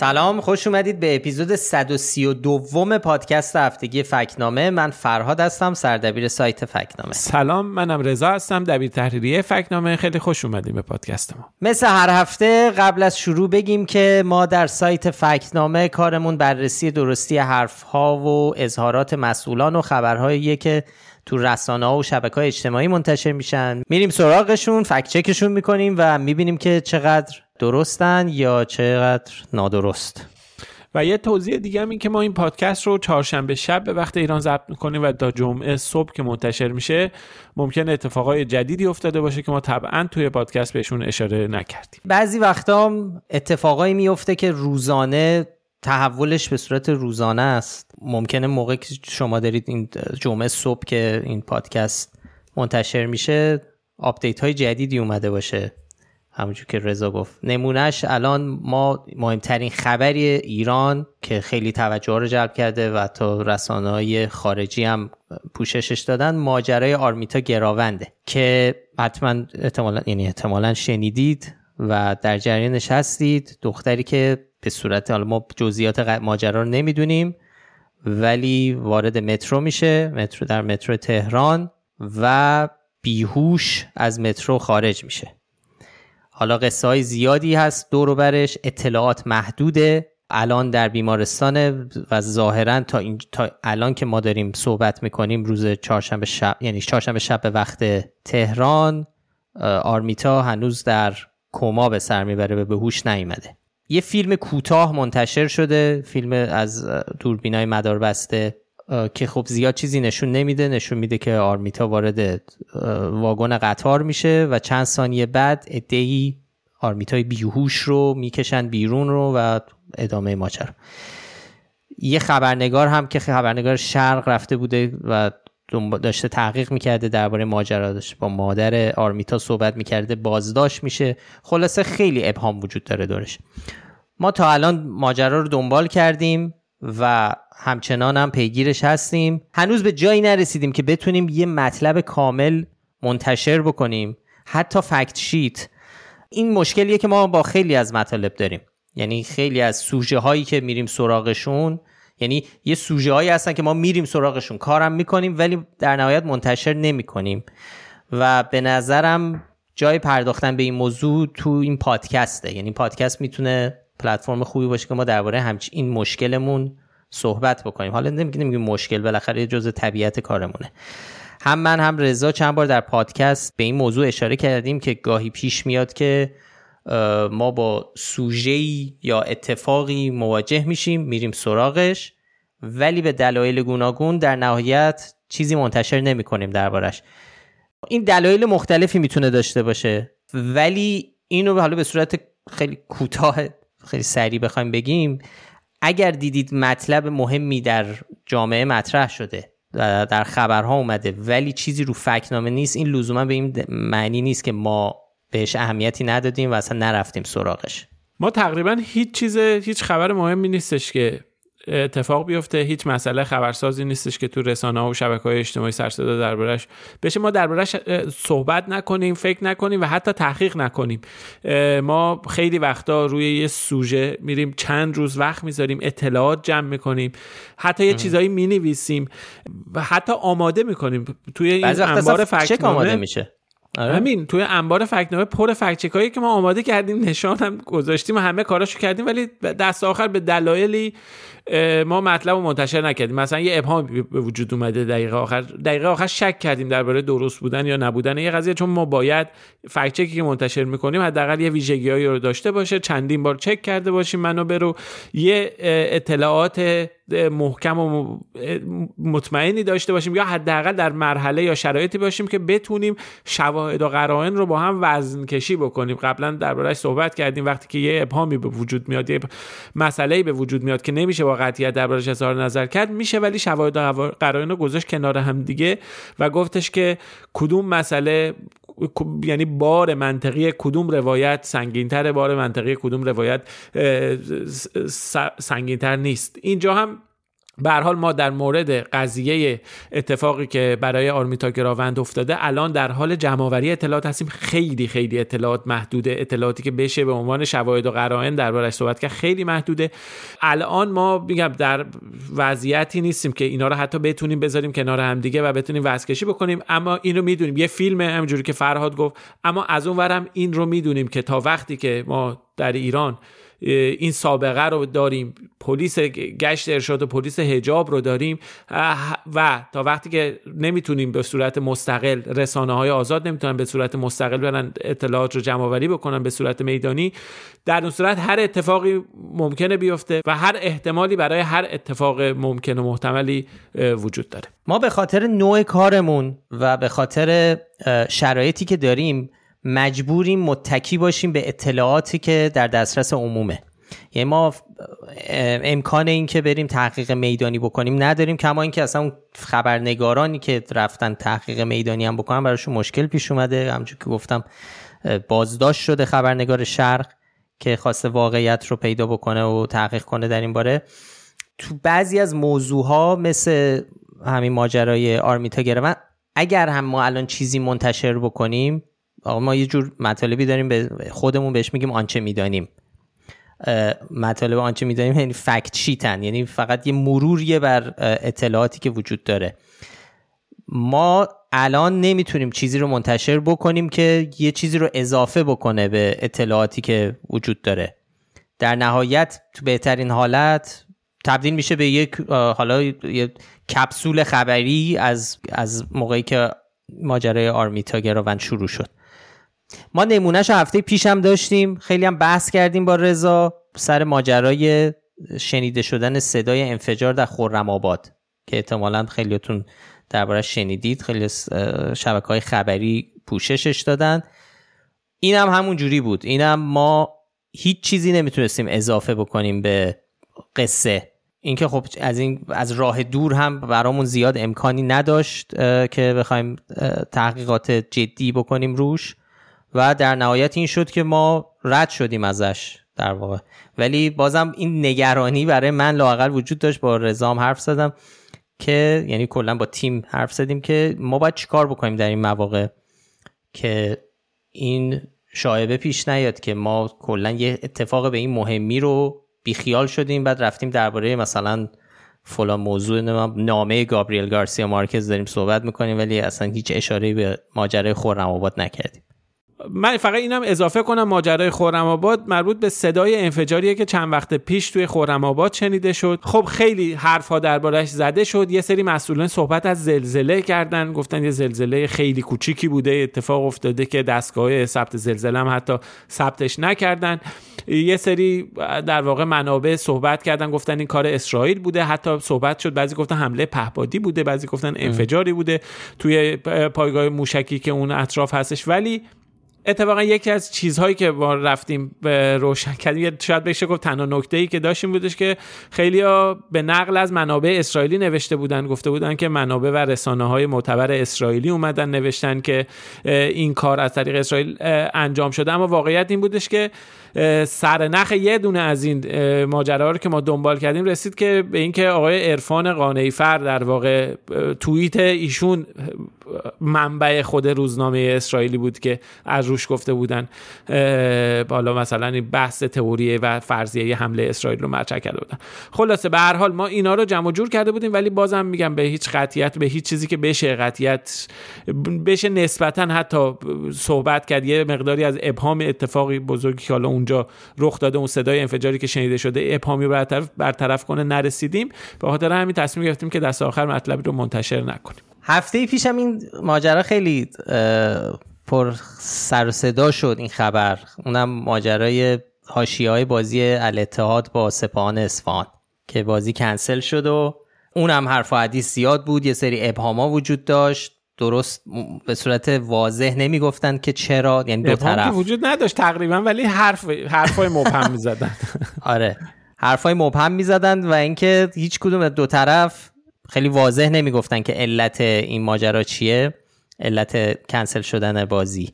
سلام خوش اومدید به اپیزود 132 پادکست هفتگی فکنامه. من فرهاد هستم سردبیر سایت فکنامه. سلام منم رضا هستم دبیر تحریریه فکنامه. خیلی خوش اومدید به پادکست ما. مثل هر هفته قبل از شروع بگیم که ما در سایت فکنامه کارمون بررسی درستی حرف ها و اظهارات مسئولان و خبرهایی که تو رسانه ها و شبکه های اجتماعی منتشر میشن. میریم سراغشون فکت چکشون می‌کنیم و می‌بینیم که چقدر درستن یا چقدر نادرست. و یه توضیح دیگه هم این که ما این پادکست رو چهارشنبه شب به وقت ایران ضبط می‌کنیم و تا جمعه صبح که منتشر میشه ممکن اتفاقای جدیدی افتاده باشه که ما طبعا توی پادکست بهشون اشاره نکردیم. بعضی وقتا اتفاقایی میفته که روزانه تحولش به صورت روزانه است. ممکنه موقع که شما دارید این جمعه صبح که این پادکست منتشر میشه update های جدیدی اومده باشه. همونجور که رضا گفت. نمونهش الان ما مهمترین خبری ایران که خیلی توجه رو جلب کرده و تا رسانه های خارجی هم پوششش دادن ماجرای آرمیتا گراونده که حتما احتمالا یعنی احتمالا شنیدید و در جریانش هستید. دختری که به صورت حالا ما جزئیات ماجرا رو نمی‌دونیم ولی وارد مترو میشه مترو در مترو تهران و بیهوش از مترو خارج میشه. حالا قصه های زیادی هست دور برش اطلاعات محدوده. الان در بیمارستان و ظاهرا تا, این، تا الان که ما داریم صحبت می‌کنیم روز چهارشنبه شب یعنی چهارشنبه شب به وقت تهران آرمیتا هنوز در کما به سر می‌بره و به هوش نیامده یه فیلم کوتاه منتشر شده فیلم از دوربینای مدار بسته که خب زیاد چیزی نشون نمیده. نشون میده که آرمیتا وارد واگن قطار میشه و چند ثانیه بعد ادهی آرمیتای بیهوش رو می‌کشن بیرون رو و ادامه ماجرا. یه خبرنگار هم که خبرنگار شرق رفته بوده و داشته تحقیق می‌کرده درباره ماجرا داشته با مادر آرمیتا صحبت می‌کرده بازداشت میشه. خلاصه خیلی ابهام وجود داره دورش. ما تا الان ماجرا رو دنبال کردیم و همچنان هم پیگیرش هستیم. هنوز به جایی نرسیدیم که بتونیم یه مطلب کامل منتشر بکنیم. حتی فکت شیت. این مشکلیه که ما با خیلی از مطالب داریم. یعنی خیلی از سوژه هایی که میریم سراغشون یعنی یه سوژه هایی هستن که ما میریم سراغشون. کارم می‌کنیم ولی در نهایت منتشر نمی‌کنیم. و به نظرم جای پرداختن به این موضوع تو این پادکسته. یعنی پادکست می‌تونه پلتفرم خوبی باشه که ما درباره همچین این مشکلمون صحبت بکنیم. حالا نمیگیم نمیگیم مشکل بالاخره جزء طبیعت کارمونه. هم من هم رضا چند بار در پادکست به این موضوع اشاره کردیم که گاهی پیش میاد که ما با سوژه‌ای یا اتفاقی مواجه میشیم میریم سراغش ولی به دلایل گوناگون در نهایت چیزی منتشر نمی کنیم دربارش. این دلایل مختلفی می‌تونه داشته باشه ولی اینو حالا به صورت خیلی کوتاه خیلی سریع بخوایم بگیم اگر دیدید مطلب مهمی در جامعه مطرح شده در خبرها اومده ولی چیزی رو فکنامه نیست این لزوما به این معنی نیست که ما بهش اهمیتی ندادیم و اصلا نرفتیم سراغش. ما تقریبا هیچ چیز هیچ خبر مهمی نیستش که اتفاق بیفته. هیچ مسئله خبرسازی نیستش که تو رسانه ها و شبکه های اجتماعی سر صدا دربارش بشه. ما دربارش صحبت نکنیم فکر نکنیم و حتی تحقیق نکنیم. ما خیلی وقتا روی یه سوژه میریم چند روز وقت می‌ذاریم اطلاعات جمع می‌کنیم حتی یه چیزایی می‌نویسیم و حتی آماده می‌کنیم. توی این انبار فکر آماده میشه؟ آره. همین توی انبار فکنامه پر فکچکایی که ما آماده کردیم نشان هم گذاشتیم و همه کاراشو کردیم ولی دست آخر به دلایلی ما مطلب رو منتشر نکردیم. مثلا یه ابهام به وجود اومده دقیقه آخر. دقیقه آخر شک کردیم درباره درست بودن یا نبودن یه قضیه چون ما باید فکت که منتشر می‌کنیم حداقل یه ویژگیهایی رو داشته باشه. چندین بار چک کرده باشیم منو برو. یه اطلاعات محکم و مطمئنی داشته باشیم یا حداقل در مرحله یا شرایطی باشیم که بتونیم شواهد و قرائن رو با هم وزن کشی بکنیم. قبلا دربارهش صحبت کردیم. وقتی که یه ابهامی به وجود میاد یه مسئله به وجود میاد که نمیشه با قطعیت دربارش اظهار نظر کرد میشه ولی شواهد و قرائن رو گذاشت کنار هم دیگه و گفتش که کدوم مسئله یعنی بار منطقی کدوم روایت سنگینتر بار منطقی کدوم روایت سنگینتر نیست. اینجا هم به حال ما در مورد قضیه اتفاقی که برای آرمیتا گراوند افتاده الان در حال جمعآوری اطلاعات هستیم. خیلی خیلی اطلاعات محدوده. اطلاعاتی که بشه به عنوان شواهد و قرائن دربارش صحبت کرد خیلی محدوده. الان ما میگم در وضعیتی نیستیم که اینا رو حتی بتونیم بذاریم کنار هم دیگه و بتونیم وزکشی بکنیم. اما این رو می‌دونیم. یه فیلم همجوری که فرهاد گفت. اما از اون ورم این رو می‌دونیم که تا وقتی که ما در ایران این سابقه رو داریم. پلیس گشت ارشاد و پلیس هجاب رو داریم. و تا وقتی که نمی‌تونیم به صورت مستقل رسانه های آزاد نمی‌تونن به صورت مستقل برن اطلاعات رو جمع آوری بکنن به صورت میدانی در اون صورت هر اتفاقی ممکنه بیفته و هر احتمالی برای هر اتفاق ممکن و محتملی وجود داره. ما به خاطر نوع کارمون و به خاطر شرایطی که داریم مجبوریم متکی باشیم به اطلاعاتی که در دسترس عمومه. یعنی ما امکان این که بریم تحقیق میدانی بکنیم نداریم کما اینکه اصلا خبرنگارانی که رفتن تحقیق میدانی هم بکنن براشون مشکل پیش اومده. همچون که گفتم بازداشت شده خبرنگار شرق که خواسته واقعیت رو پیدا بکنه و تحقیق کنه در این باره. تو بعضی از موضوع ها مثل همین ماجرای آرمیتا گرون اگر هم ما الان چیزی منتشر بکنیم آقا ما یه جور مطالبی داریم به خودمون بهش میگیم آنچه می‌دانیم. مطالب آنچه می‌دانیم یعنی فکت شیتن یعنی فقط یه مروریه بر اطلاعاتی که وجود داره. ما الان نمی‌تونیم چیزی رو منتشر بکنیم که یه چیزی رو اضافه بکنه به اطلاعاتی که وجود داره. در نهایت تو بهترین حالت تبدیل میشه به یک حالا یه کپسول خبری از از موقعی که ماجرای آرمیتا گراوند شروع شد. ما نمونهش هفته پیشم داشتیم. خیلی هم بحث کردیم با رضا. سر ماجرای شنیده شدن صدای انفجار در خرم آباد که احتمالا خیلیتون درباره شنیدید. خیلی شبکه های خبری پوششش دادن. این هم همون جوری بود. اینم ما هیچ چیزی نمی‌تونستیم اضافه بکنیم به قصه. اینکه خب از این از راه دور هم برامون زیاد امکانی نداشت که بخوایم تحقیقات جدی بکنیم روش. و در نهایت این شد که ما رد شدیم ازش در واقع. ولی بازم این نگرانی برای من لاقل وجود داشت. با رزام حرف زدم که یعنی کلا با تیم حرف زدیم که ما باید چیکار بکنیم در این مواقع که این شایبه پیش نیاد که ما کلا یه اتفاق به این مهمی رو بیخیال شدیم. بعد رفتیم درباره مثلا فلان موضوع نامه گابریل گارسیا مارکز داریم صحبت می‌کنیم ولی اصلا هیچ اشاره به ماجرای خورم آباد نکردیم. من فقط اینم اضافه کنم ماجرای خورم آباد مربوط به صدای انفجاریه که چند وقت پیش توی خورم آباد شنیده شد. خب خیلی حرفها دربارش زده شد. یه سری مسئولین صحبت از زلزله کردن گفتن یه زلزله خیلی کوچیکی بوده اتفاق افتاده که دستگاه ثبت زلزله هم حتی ثبتش نکردن. یه سری در واقع منابع صحبت کردن گفتن این کار اسرائیل بوده. حتی صحبت شد بعضی گفتن حمله پهپادی بوده بعضی گفتن انفجاری بوده توی پایگاه موشکی که اون اطراف هستش. ولی اتفاقا یکی از چیزهایی که ما رفتیم روشن کردیم شاید بشه گفت تنها نکته ای که داشتیم بودش که خیلی به نقل از منابع اسرائیلی نوشته بودن گفته بودن که منابع و رسانه های معتبر اسرائیلی اومدن نوشتن که این کار از طریق اسرائیل انجام شده. اما واقعیت این بودش که سرنخ یه دونه از این ماجراها رو که ما دنبال کردیم رسید که به اینکه آقای عرفان قانعی فر در واقع توییت ایشون منبع خود روزنامه اسرائیلی بود که از روش گفته بودن بالا مثلا بحث تئوری و فرضیه حمله اسرائیل رو مطرح کرده بودن. خلاصه به هر حال ما اینا رو جمع جور کرده بودیم ولی بازم میگم به هیچ قطیت به هیچ چیزی که بشه قطیت بشه نسبتا حتی صحبت کرد یه مقداری از ابهام اتفاقی بزرگی که حالا اونجا رخ داده اون صدای انفجاری که شنیده شده ابهامی برطرف برطرف کنه نرسیدیم. به خاطر همین تصمیم گرفتیم که دست آخر مطلبی رو منتشر نکنیم. هفته پیشم این ماجرا خیلی پر سر و صدا شد این خبر. اونم ماجرای های بازی الاتحاد با سپاهان اصفهان که بازی کنسل شد و اونم حرف و حدیث زیاد بود. یه سری ابهاما وجود داشت. درست به صورت واضح نمی‌گفتند که چرا یعنی دو طرف. وجود نداشت تقریبا ولی حرف حرفای مبهم می‌زدن. آره. حرفای مبهم می‌زدن و اینکه هیچ کدوم دو طرف خیلی واضح نمی‌گفتن که علت این ماجرا چیه علت کنسل شدن بازی.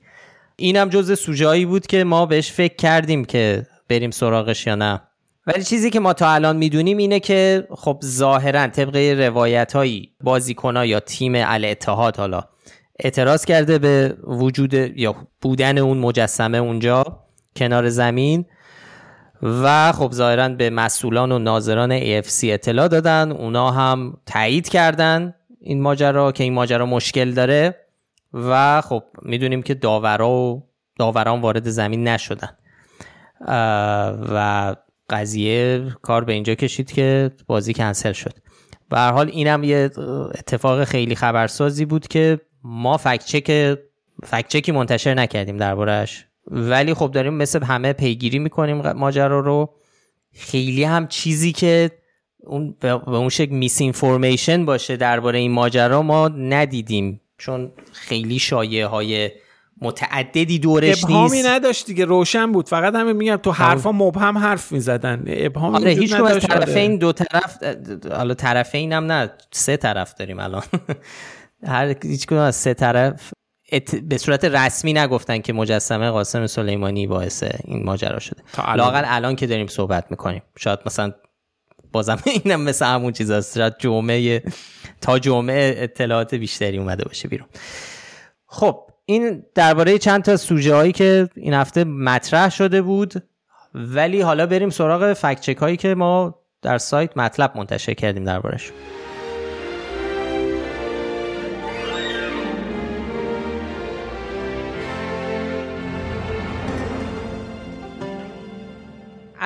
اینم جز سوژایی بود که ما بهش فکر کردیم که بریم سراغش یا نه. ولی چیزی که ما تا الان می‌دونیم اینه که خب ظاهرا طبق روایت هایی بازیکن یا تیم الاتحاد حالا اعتراض کرده به وجود یا بودن اون مجسمه اونجا کنار زمین و خب ظاهرا به مسئولان و ناظران AFC اطلاع دادن. اونا هم تایید کردن این ماجرا که این ماجرا مشکل داره و خب می‌دونیم که داورا و داوران وارد زمین نشدن. و قضیه کار به اینجا کشید که بازی کنسل شد. به هر حال اینم یه اتفاق خیلی خبرسازی بود که ما فکچک فکچکی منتشر نکردیم دربارهش ولی خب داریم مثل همه پیگیری می‌کنیم ماجرا رو. خیلی هم چیزی که اون به اون شکل میس اینفورمیشن باشه درباره این ماجرا ما ندیدیم. چون خیلی شایعه های متعددی دورش ابهامی نیست. نداشت دیگه روشن بود. فقط همین میگم تو حرفا مبهم حرف می‌زدن. ابهامی آره هیچ از طرفین دو طرف حالا طرفین هم نه سه طرف داریم الان. هر هیچ از سه طرف به صورت رسمی نگفتن که مجسمه قاسم سلیمانی باعث این ماجرا شده. لاقل الان. که داریم صحبت می‌کنیم. شاید مثلا بازم اینم مثل همون چیز هست شاید جمعه تا جمعه اطلاعات بیشتری اومده باشه بیرون. خب این درباره چند تا سوژه هایی که این هفته مطرح شده بود. ولی حالا بریم سراغ فکت هایی که ما در سایت مطلب منتشر کردیم دربارش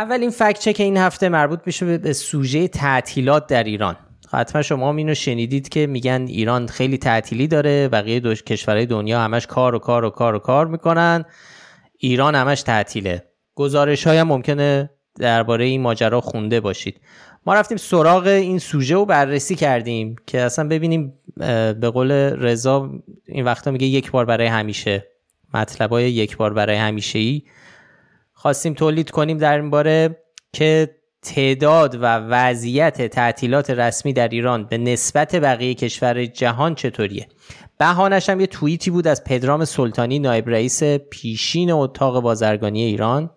اولین فکت چک این هفته مربوط میشه به سوژه تعطیلات در ایران. حتما شما اینو شنیدید که میگن ایران خیلی تعطیلی داره بقیه دو کشورهای دنیا همش کار و کار و کار و کار می‌کنن. ایران همش تعطیله. گزارش های هم ممکنه درباره این ماجرا خونده باشید. ما رفتیم سراغ این سوژه رو بررسی کردیم که اصلا ببینیم به قول رضا این وقتا میگه یک بار برای همیشه. مطلب های یک بار برای همیشه ای خواستیم تولید کنیم در این باره که تعداد و وضعیت تعطیلات رسمی در ایران به نسبت بقیه کشور جهان چطوریه؟ بهانش هم یه توییتی بود از پدرام سلطانی نایب رئیس پیشین اتاق بازرگانی ایران.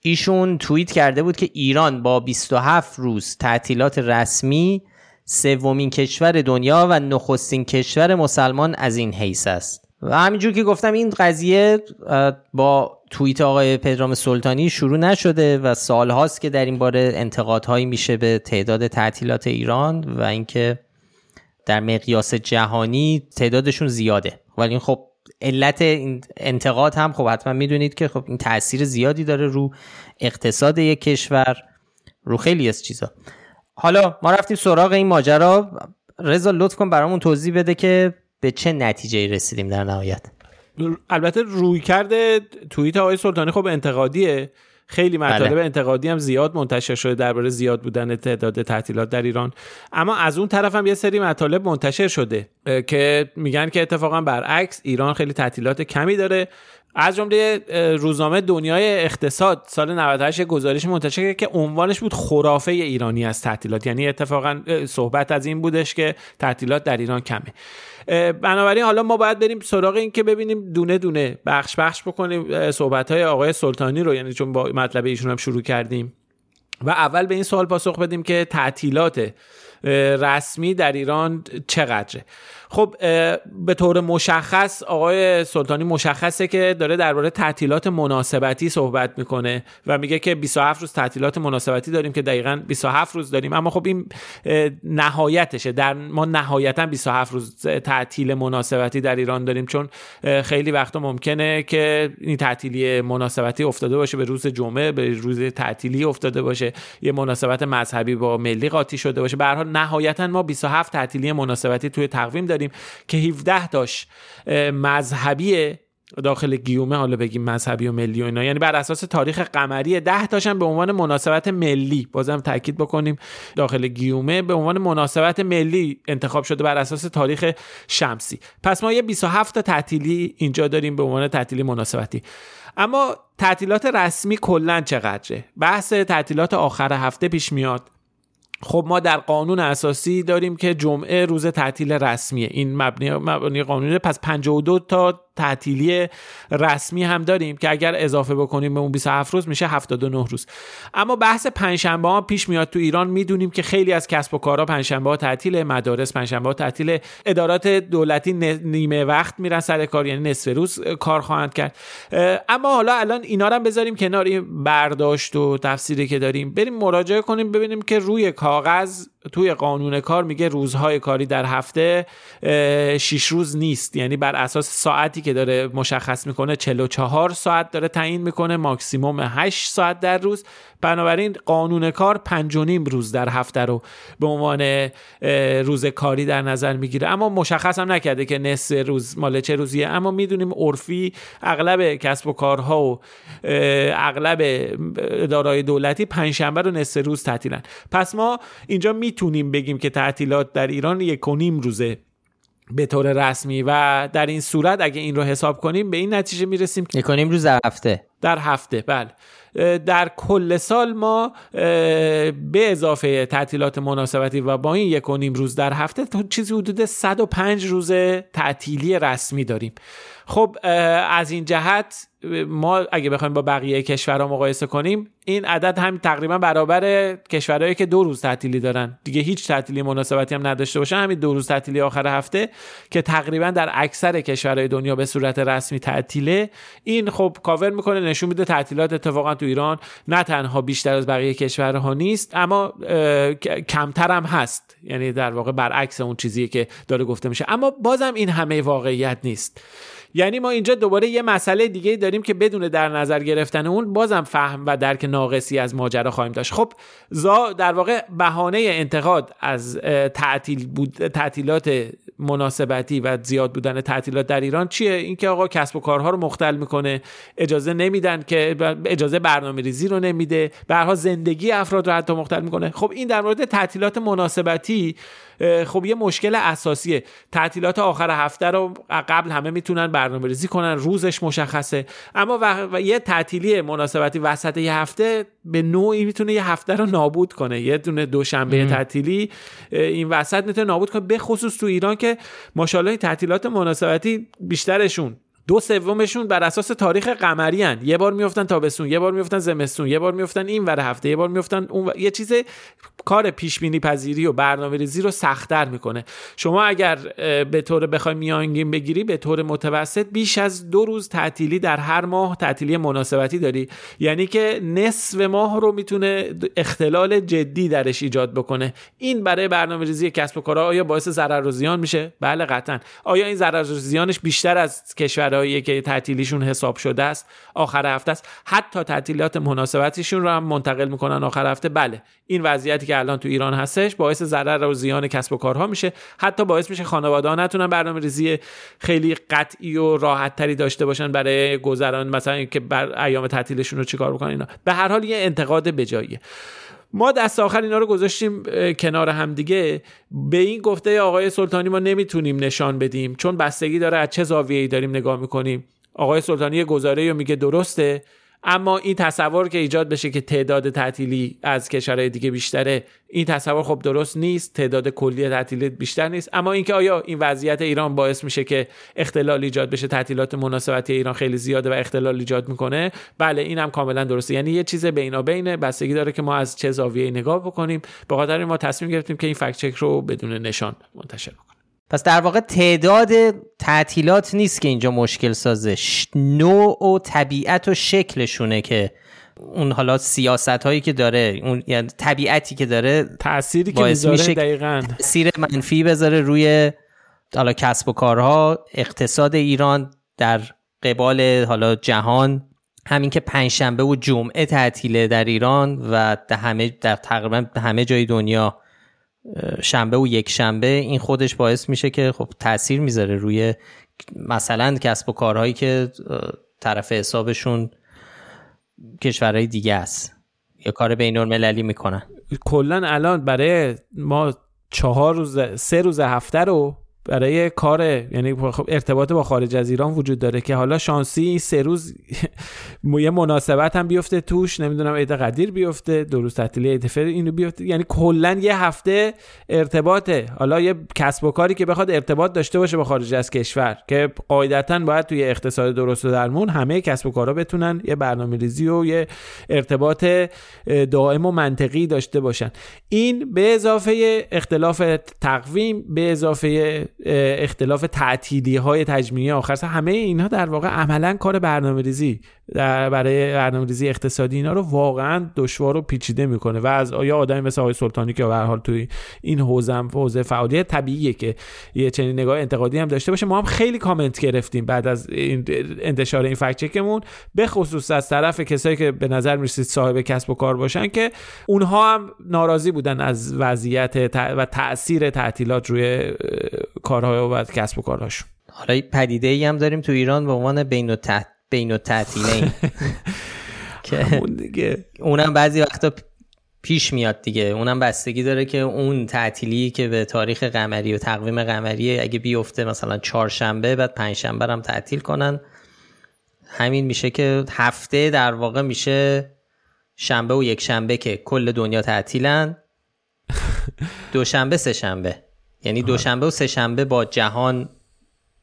ایشون توییت کرده بود که ایران با 27 روز تعطیلات رسمی سومین کشور دنیا و نخستین کشور مسلمان از این حیث است. و همینجور که گفتم این قضیه با توییت آقای پدرام سلطانی شروع نشده و سال هاست که در این باره انتقادهایی میشه به تعداد تعطیلات ایران و اینکه در مقیاس جهانی تعدادشون زیاده. ولی خب علت این انتقاد هم خب حتما می‌دونید که خب این تاثیر زیادی داره رو اقتصاد یک کشور رو خیلی از چیزا. حالا ما رفتیم سراغ این ماجرا. رضا لطف کن برامون توضیح بده که به چه نتیجه رسیدیم در نهایت. البته روی کرده توییت آقای سلطانی خب انتقادیه. خیلی مطالب بله. انتقادی هم زیاد منتشر شده درباره زیاد بودن تعداد تعطیلات در ایران. اما از اون طرف هم یه سری مطالب منتشر شده که میگن که اتفاقا برعکس ایران خیلی تعطیلات کمی داره. از جمله روزنامه دنیای اقتصاد سال 98 گزارش منتشر که عنوانش بود خرافه ایرانی از تعطیلات. یعنی اتفاقا صحبت از این بودش که تعطیلات در ایران کمه. بنابراین حالا ما باید بریم سراغ این که ببینیم دونه دونه بخش بخش بکنیم صحبت های آقای سلطانی رو یعنی چون با مطلب ایشون هم شروع کردیم. و اول به این سوال پاسخ بدیم که تعطیلات رسمی در ایران چقدره. خب به طور مشخص آقای سلطانی مشخصه که داره درباره تعطیلات مناسبتی صحبت می‌کنه و میگه که 27 روز تعطیلات مناسبتی داریم که دقیقا 27 روز داریم. اما خب این نهایتشه. در ما نهایتا 27 روز تعطیل مناسبتی در ایران داریم چون خیلی وقتا ممکنه که این تعطیلی مناسبتی افتاده باشه به روز جمعه به روز تعطیلی افتاده باشه. یه مناسبت مذهبی با ملی قاطی شده باشه. به هر حال نهایتا ما 27 تعطیلی مناسبتی توی تقویم داریم. که 17 داشت مذهبی داخل گیومه حالا بگیم مذهبی و ملی و اینا یعنی بر اساس تاریخ قمری ده تاشن به عنوان مناسبت ملی بازم تاکید بکنیم داخل گیومه به عنوان مناسبت ملی انتخاب شده بر اساس تاریخ شمسی. پس ما یه 27 تا تعطیلی اینجا داریم به عنوان تعطیلی مناسبتی. اما تعطیلات رسمی کلا چقدره؟ بحث تعطیلات آخر هفته پیش میاد. خب ما در قانون اساسی داریم که جمعه روز تعطیل رسمیه. این مبنی, مبنی قانونه. پس 52 تا تعطیلی رسمی هم داریم که اگر اضافه بکنیم به اون 27 روز میشه 79 روز. اما بحث پنجشنبه ها پیش میاد تو ایران. می‌دونیم که خیلی از کسب و کارها پنجشنبه ها تعطیل مدارس پنجشنبه ها تعطیل ادارات دولتی نیمه وقت میرن سر کار یعنی نصف روز کار خواهند کرد. اما حالا الان اینا رو هم بذاریم کنار این برداشت و تفسیری که داریم. بریم مراجعه کنیم ببینیم که روی کاغذ توی قانون کار میگه روزهای کاری در هفته 6 روز نیست. یعنی بر اساس ساعتی که داره مشخص می‌کنه 44 ساعت داره تعیین می‌کنه ماکسیموم 8 ساعت در روز. بنابراین قانون کار پنج و نیم روز در هفته رو به عنوان روز کاری در نظر می‌گیره. اما مشخص هم نکرده که نصف روز مال چه روزیه. اما می‌دونیم عرفی اغلب کسب و کارها و اغلب ادارای دولتی پنجشنبه رو نصف روز تعطیلن. پس ما اینجا می‌تونیم بگیم که تعطیلات در ایران یک و نیم روزه به طور رسمی و در این صورت اگه این رو حساب کنیم به این نتیجه می‌رسیم که کنیم روز در هفته. در هفته بله. در کل سال ما به اضافه تعطیلات مناسبتی و با این یک و نیم روز در هفته چیزی حدود 105 روز تعطیلی رسمی داریم. خب از این جهت ما اگه بخوایم با بقیه کشورها مقایسه کنیم این عدد هم تقریبا برابر کشورهایی که دو روز تعطیلی دارن. دیگه هیچ تعطیلی مناسبتی هم نداشته باشن. همین دو روز تعطیلی آخر هفته که تقریبا در اکثر کشورهای دنیا به صورت رسمی تعطیله. این خب کاور می‌کنه نشون میده تعطیلات اتفاقا تو ایران نه تنها بیشتر از بقیه کشورها نیست اما کمتر هم هست. یعنی در واقع برعکس اون چیزی که داره گفته میشه. اما بازم این همه واقعیت نیست. یعنی ما اینجا دوباره یه مسئله دیگه داریم که بدون در نظر گرفتن اون بازم فهم و درک ناقصی از ماجرا خواهیم داشت. خب زا در واقع بهانه انتقاد از تعطیل بود تعطیلات مناسبتی و زیاد بودن تعطیلات در ایران چیه؟ اینکه آقا کسب و کارها رو مختل می‌کنه اجازه نمیدن که اجازه برنامه ریزی رو نمیده به زندگی افراد رو حتی مختل می‌کنه. خب این در مورد تعطیلات مناسبتی خب یه مشکل اساسیه. تعطیلات آخر هفته رو قبل همه می‌تونن برنامه ریزی کنن روزش مشخصه. اما و, یه تعطیلی مناسبتی وسط یه هفته به نوعی می‌تونه یه هفته رو نابود کنه. یه دونه دوشنبه تعطیلی این وسط می‌تونه نابود کنه. به خصوص تو ایران که ماشاءالله تعطیلات مناسبتی بیشترشون دو سومشون بر اساس تاریخ قمری هن. یه بار میفتن تابستون یه بار میفتن زمستون یه بار میفتن این ور هفته یه بار میفتن اون یه چیز کار پیش بینی پذیری و برنامه ریزی رو سختتر می‌کنه. شما اگر به طور بخوای میانگین بگیری به طور متوسط بیش از دو روز تعطیلی در هر ماه تعطیلی مناسبتی داری. یعنی که نصف ماه رو می‌تونه اختلال جدی درش ایجاد بکنه. این برای برنامه ریزی کسب و کارها آیا باعث ضرر و زیان میشه؟ بله قطعا. آیا این ضرر و زیانش بیشتر از کشورهایی که تعطیلیشون حساب شده است آخر هفته است. حتی تعطیلات مناسبتیشون رو هم منتقل می‌کنن آخر هفته. بله این وضعیتی که الان تو ایران هستش باعث ضرر و زیان کسب و کارها میشه. حتی باعث میشه خانواده ها نتونن برنامه ریزی خیلی قطعی و راحت تری داشته باشن برای گذران مثلا که بر ایام تعطیلشون رو چیکار بکنن اینا. به هر حال یه انتقاد بجاییه ما دست آخر اینا رو گذاشتیم کنار هم دیگه. به این گفته آقای سلطانی ما نمی‌تونیم نشان بدیم. چون بستگی داره از چه زاویه‌ای داریم نگاه می‌کنیم. آقای سلطانی گزاره رو میگه درسته. اما این تصور که ایجاد بشه که تعداد تعطیلی از کشورهای دیگه بیشتره این تصور خب درست نیست. تعداد کلی تعطیلی بیشتر نیست. اما اینکه آیا این وضعیت ایران باعث میشه که اختلال ایجاد بشه تعطیلات مناسبتی ایران خیلی زیاده و اختلال ایجاد می‌کنه؟ بله اینم کاملا درسته. یعنی یه چیز بینا بینه بستگی داره که ما از چه زاویه‌ای نگاه بکنیم. به خاطر ما تصمیم گرفتیم که این فکت چک رو بدون نشان منتشر بکنیم. پس در واقع تعداد تعطیلات نیست که اینجا مشکل سازه. نوع و طبیعت و شکلشونه که اون حالا سیاست هایی که داره اون یعنی طبیعتی که داره تأثیری که می‌ذاره دقیقا. تأثیر منفی بذاره روی حالا کسب و کارها اقتصاد ایران در قبال حالا جهان. همین که پنجشنبه و جمعه تعطیله در ایران و در همه در تقریبا همه جای دنیا. شنبه و یک شنبه این خودش باعث میشه که خب تاثیر می‌ذاره روی مثلا کسب و کارهایی که طرف حسابشون کشورهای دیگه است. یا کار بین المللی می‌کنن. کلا الان برای ما چهار روز سه روز هفته رو برای کار یعنی خب ارتباط با خارج از ایران وجود داره که حالا شانسی سه روز یه مناسبت هم بیفته توش نمی‌دونم عید قدیر بیفته دو روز تعطیلی عید اینو بیفته. یعنی کلا یه هفته ارتباطه. حالا یه کسب و کاری که بخواد ارتباط داشته باشه با خارج از کشور که قاعدتا باید توی اقتصاد درست و درمون همه کسب و کارا بتونن یه برنامه‌ریزی و یه ارتباط دائم و منطقی داشته باشن. این به اضافه اختلاف تقویم به اضافه اختلاف تعطیلی های تجمیعی آخر همه اینها در واقع عملا کار برنامه ریزی برای برنامه ریزی اقتصادی اینا رو واقعا دشوار و پیچیده می‌کنه و از یا آدمی مثل آقای سلطانی که به حال توی این حوزه حوزه فعالیت طبیعیه که یه چنین نگاه انتقادی هم داشته باشه ما هم خیلی کامنت گرفتیم بعد از این انتشار این فکت چکمون به خصوص از طرف کسایی که به نظر می‌رسید صاحب کسب و کار باشن که اونها هم ناراضی بودن از وضعیت و تاثیر تعطیلات روی کارهای و کسب و کارهاشون حالا پدیده ای هم داریم تو ایران به عنوان بین و بین و که دیگه. اونم بعضی وقتا پیش میاد دیگه. اونم بستگی داره که اون تعطیلی که به تاریخ قمری و تقویم قمری اگه بیفته مثلا چهارشنبه بعد پنجشنبه هم تعطیل کنن. همین میشه که هفته در واقع میشه شنبه و یک شنبه که کل دنیا تعطیلن. دوشنبه سه شنبه یعنی دوشنبه و سه شنبه با جهان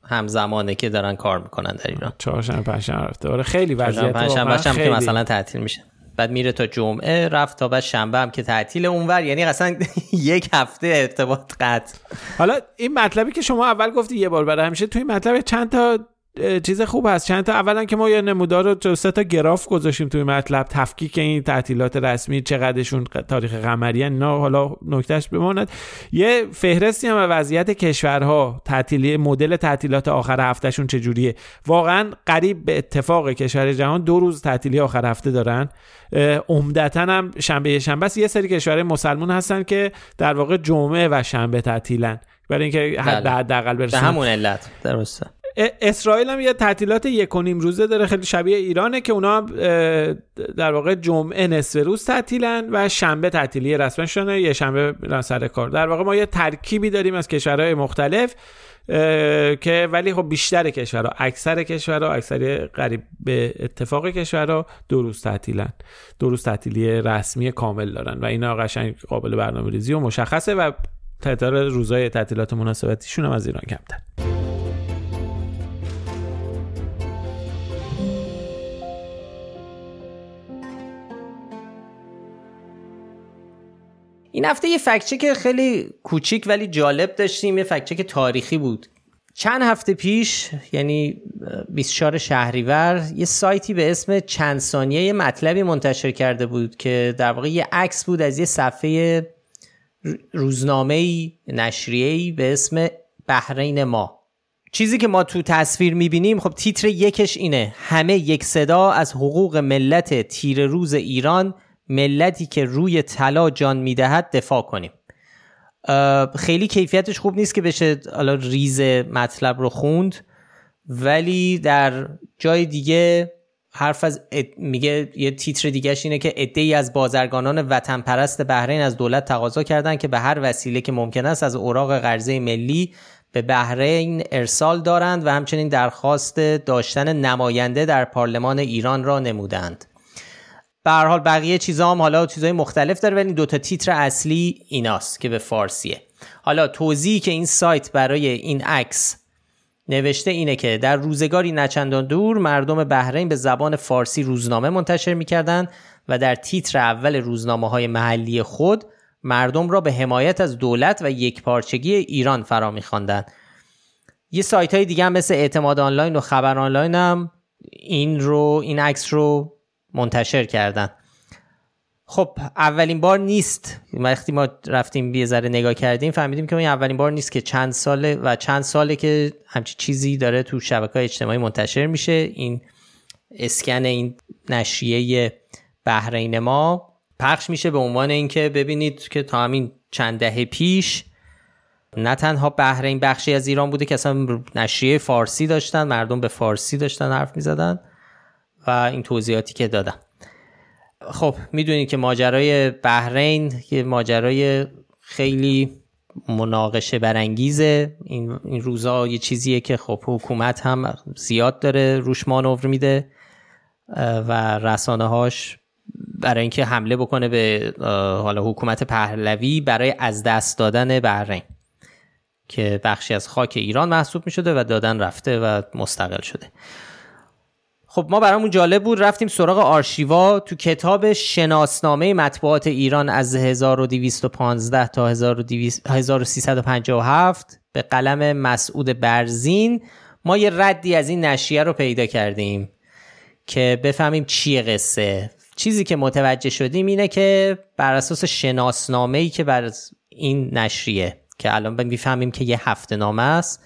همزمانه که دارن کار می‌کنن در ایران. چهارشنبه پنجشنبه رفته. آره خیلی وضعیت پنجشنبه هم که مثلا تعطیل میشه. بعد میره تا جمعه رفت تا بعد شنبه هم که تعطیل اونور. یعنی اصلا یک هفته ارتباط قطع. حالا این مطلبی که شما اول گفتی یه بار برای همیشه توی مطلب چند تا چیز خوب هست. چند تا اولا که ما یه نمودار رو سه تا گراف گذاشتیم توی مطلب تفکیک این تعطیلات رسمی چقدرشون تاریخ قمری اینا حالا نکتهش بماند. یه فهرستی هم وضعیت کشورها تعطیلی مدل تعطیلات آخر هفتهشون چجوریه؟ واقعا قریب به اتفاق کشور جهان دو روز تعطیلی آخر هفته دارن. عمدتا هم شنبه شنبه است. یه سری کشورهای مسلمون هستن که در واقع جمعه و شنبه تعطیلن. برای اینکه بله. حداقل برسن همون علت درسته. اسرائیل هم یه تعطیلات یک و نیم روزه داره خیلی شبیه ایرانه که اونا در واقع جمعه نصف روز تعطیلن و شنبه تعطیلی رسما شونه یه شنبه میرن سر کار. در واقع ما یه ترکیبی داریم از کشورهای مختلف که ولی خب بیشتر کشورها اکثر کشورها اکثر قریب به اتفاق کشورها دو روز تعطیلن. دو روز تعطیلی رسمی کامل دارن و اینا قشنگ قابل برنامه‌ریزی و مشخصه و تعداد روزهای تعطیلات مناسبتیشون هم از ایران کمتر. این هفته یه فکچک خیلی کوچیک ولی جالب داشتیم یه فکچک تاریخی بود. چند هفته پیش یعنی 24 شهریور یه سایتی به اسم چند ثانیه یه مطلبی منتشر کرده بود که در واقع یه عکس بود از یه صفحه روزنامه نشریه‌ای به اسم بحرین ما. چیزی که ما تو تصویر می‌بینیم خب تیتر یکش اینه. همه یک صدا از حقوق ملت تیر روز ایران ملتی که روی طلا جان می‌دهد دفاع کنیم. خیلی کیفیتش خوب نیست که بشه حالا ریز مطلب رو خوند ولی در جای دیگه حرف از میگه یه تیتر دیگهش اینه که عده از بازرگانان وطن پرست بحرین از دولت تقاضا کردند که به هر وسیله که ممکن است از اوراق قرضه ملی به بحرین ارسال دارند و همچنین درخواست داشتن نماینده در پارلمان ایران را نمودند. به حال بقیه چیزا هم حالا چیزای مختلف داره ولی دو تا تیتر اصلی ایناست که به فارسیه. حالا توضیحی که این سایت برای این عکس نوشته اینه که در روزگاری نچندان دور مردم بحرین به زبان فارسی روزنامه منتشر می‌کردند و در تیتر اول روزنامه های محلی خود مردم را به حمایت از دولت و یک پارچگی ایران فرا میخواندند. یه سایت های دیگه هم مثل اعتماد آنلاین و خبر آنلاین هم این رو این عکس رو منتشر کردن. خب اولین بار نیست. وقتی ما رفتیم یه ذره نگاه کردیم فهمیدیم که این اولین بار نیست که چند ساله و چند ساله که همچی چیزی داره تو شبکه اجتماعی منتشر میشه. این اسکن این نشریه بحرین ما پخش میشه به عنوان اینکه ببینید که تا همین چند دهه پیش نه تنها بحرین بخشی از ایران بوده که اصلا نشریه فارسی داشتن مردم به فارسی داشتن حرف می‌زدن. و این توضیحاتی که دادم. خب می‌دونید که ماجرای بحرین یه ماجرای خیلی مناقشه برانگیزه. این, این روزا یه چیزیه که خب حکومت هم زیاد داره روش مانور میده و رسانه هاش برای اینکه حمله بکنه به حالا حکومت پهلوی برای از دست دادن بحرین که بخشی از خاک ایران محسوب می شده و دادن رفته و مستقل شده. خب ما برامون جالب بود رفتیم سراغ آرشیوا تو کتاب شناسنامه مطبوعات ایران از 1215 تا 1357 به قلم مسعود برزین. ما یه ردی از این نشریه رو پیدا کردیم که بفهمیم چیه قصه. چیزی که متوجه شدیم اینه که بر اساس شناسنامه ای که بر این نشریه که الان می‌فهمیم که یه هفته نامه است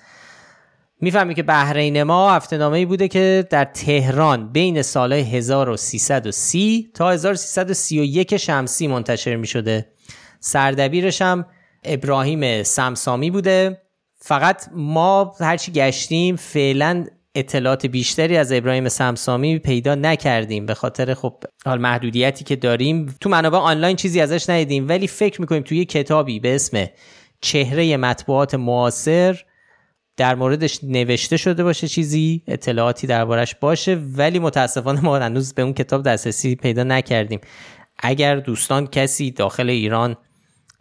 می‌فهمیم که بحرین ما هفته بوده که در تهران بین سال 1330 تا 1331 شمسی منتشر می شده سردبیرش هم ابراهیم سمسامی بوده. فقط ما هرچی گشتیم فعلا اطلاعات بیشتری از ابراهیم سمسامی پیدا نکردیم به خاطر خب حال محدودیتی که داریم. تو منابع آنلاین چیزی ازش ندیدیم ولی فکر می‌کنیم توی کتابی به اسم چهره مطبوعات معاصر در موردش نوشته شده باشه چیزی اطلاعاتی دربارش باشه ولی متاسفانه ما هنوز به اون کتاب دسترسی پیدا نکردیم. اگر دوستان کسی داخل ایران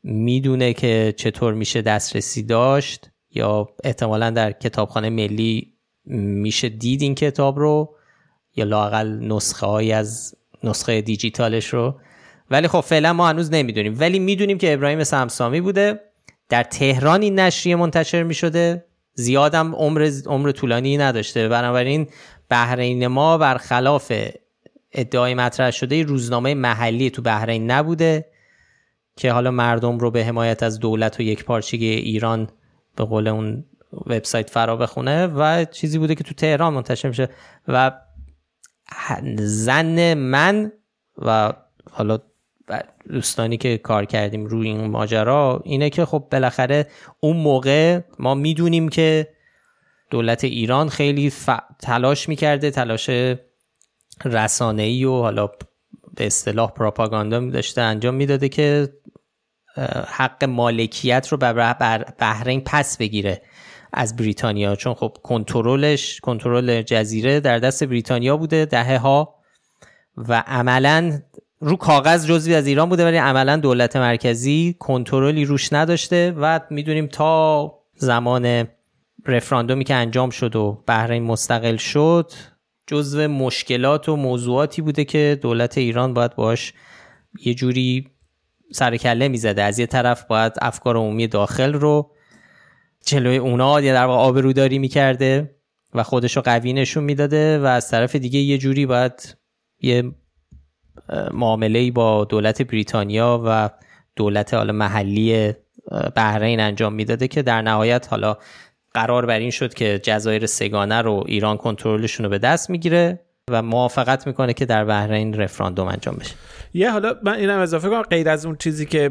می‌دونه که چطور میشه دسترسی داشت یا احتمالا در کتابخانه ملی میشه دید این کتاب رو یا لاقل نسخه های از نسخه دیجیتالش رو. ولی خب فعلا ما هنوز نمی‌دونیم. ولی می‌دونیم که ابراهیم سمسامی بوده. در تهران این نشریه منتشر می شده زیادم عمر عمر طولانی نداشته. بنابراین بحرین ما برخلاف ادعای مطرح شده روزنامه محلی تو بحرین نبوده که حالا مردم رو به حمایت از دولت و یک پارچگی ایران به قول اون وبسایت فرا بخونه و چیزی بوده که تو تهران منتشر میشه. و زن من و حالا دوستانی که کار کردیم روی این ماجرا اینه که خب بالاخره اون موقع ما می‌دونیم که دولت ایران خیلی تلاش می‌کرده تلاش رسانه‌ای و حالا به اصطلاح پروپاگاندا داشته انجام می‌داده که حق مالکیت رو بر بحرین پس بگیره از بریتانیا. چون خب کنترلش کنترل جزیره در دست بریتانیا بوده دهه ها و عملا رو کاغذ جزوی از ایران بوده ولی عملا دولت مرکزی کنترلی روش نداشته و می‌دونیم تا زمان رفراندومی که انجام شد و بحرین مستقل شد جزو مشکلات و موضوعاتی بوده که دولت ایران باید باش یه جوری سرکله می‌زده. از یه طرف باید افکار عمومی داخل رو جلوی اونا یا در واقع آبروداری می‌کرده و خودش رو قوی نشون می‌داده و از طرف دیگه یه جوری باید یه معامله با دولت بریتانیا و دولت حالا محلی بحرین انجام می‌داده که در نهایت حالا قرار بر این شد که جزایر سگانه رو ایران کنترلشون رو به دست می‌گیره. و موافقت می‌کنه که در بحرین رفراندوم انجام بشه. یه حالا من اینم اضافه کنم غیر از اون چیزی که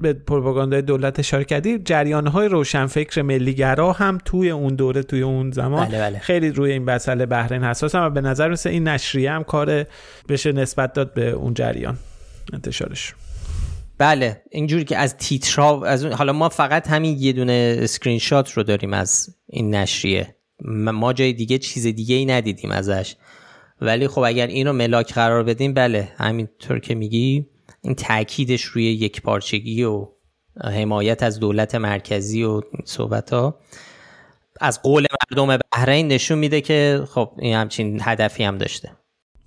به پروپاگاندای دولت اشاره کردی جریان های روشنفکر ملیگرا هم توی اون دوره توی اون زمان بله بله. خیلی روی این مسئله بحرین حساس هم و به نظر مثل این نشریه هم کار بشه نسبت داد به اون جریان. انتشارش. بله اینجوری که از تیترا از حالا ما فقط همین یه دونه اسکرین شات رو داریم از این نشریه. ما جای دیگه چیز دیگه ای ندیدیم ازش. ولی خب اگر این رو ملاک قرار بدیم بله همینطور که میگی این تاکیدش روی یک پارچگی و حمایت از دولت مرکزی و صحبت ها از قول مردم بحرین نشون میده که خب این همچین هدفی هم داشته.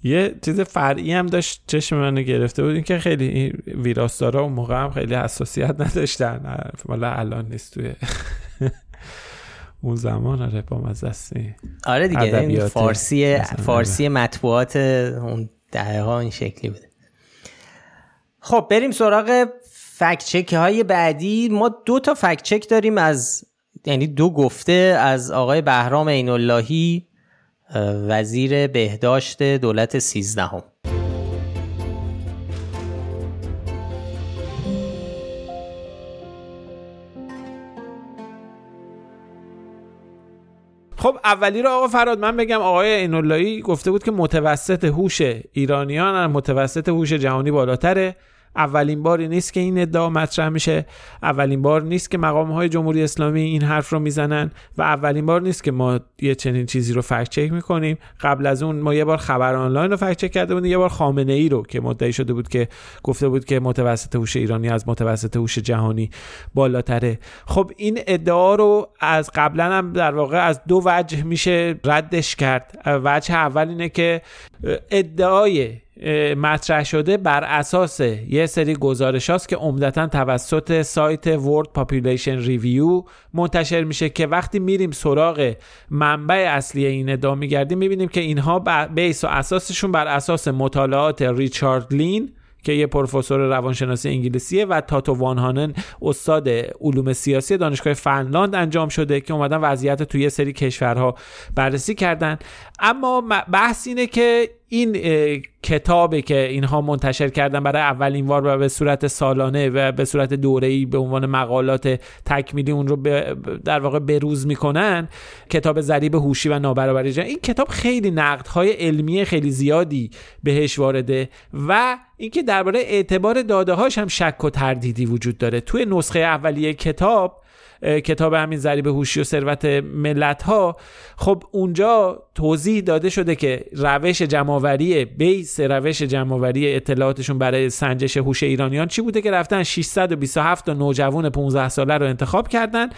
یه چیز فرعی هم داشت چشم منو گرفته بود این که خیلی ویراستارا اون موقع هم خیلی حساسیت نداشتن. مالا الان نیست توی اون زمان آره با مزستی آره دیگه این فارسی فارسی مطبوعات اون دهه ها این شکلی بوده. خب بریم سراغ فکچک های بعدی. ما دو تا فکچک داریم از یعنی دو گفته از آقای بهرام عین اللهی وزیر بهداشت دولت سیزدهم. خب اولی رو آقا فراد من بگم آقای اینولایی گفته بود که متوسط هوش ایرانیان متوسط هوش جهانی بالاتره. اولین باری نیست که این ادعا مطرح میشه. اولین بار نیست که مقام های جمهوری اسلامی این حرف رو می‌زنن و اولین بار نیست که ما یه چنین چیزی رو فکت چک می‌کنیم. قبل از اون ما یه بار خبر آنلاین رو فکت چک کرده بودیم یه بار خامنه ای رو که مدعی شده بود که گفته بود که متوسط هوش ایرانی از متوسط هوش جهانی بالاتره. خب این ادعا رو از قبلا هم در واقع از دو وجه میشه ردش کرد. وجه اول اینه که ادعای مطرح شده بر اساس یه سری گزارش هاست که عمدتا توسط سایت World Population Review منتشر میشه که وقتی میریم سراغ منبع اصلی این ادعا میگردیم می‌بینیم که اینها بیس و اساسشون بر اساس مطالعات ریچارد لین که یه پروفسور روانشناسی انگلیسیه و تاتو وانهانن استاد علوم سیاسی دانشگاه فنلاند انجام شده که اومدن وضعیت توی سری کشورها بررسی کردن. اما بحث اینه که این کتابی که اینها منتشر کردن برای اولین بار و به صورت سالانه و به صورت دوره‌ای به عنوان مقالات تکمیلی اون رو در واقع بروز می‌کنن کتاب ضریب هوشی و نابرابری. این کتاب خیلی نقدهای علمی خیلی زیادی بهش وارده و اینکه درباره اعتبار داده هاش هم شک و تردیدی وجود داره. توی نسخه اولیه کتاب کتاب همین ضریب هوشی و ثروت ملت ها خب اونجا توضیح داده شده که روش جمعآوری بیس روش جمعآوری اطلاعاتشون برای سنجش هوش ایرانیان چی بوده که رفتن 627 تا نوجوان 15 ساله رو انتخاب کردن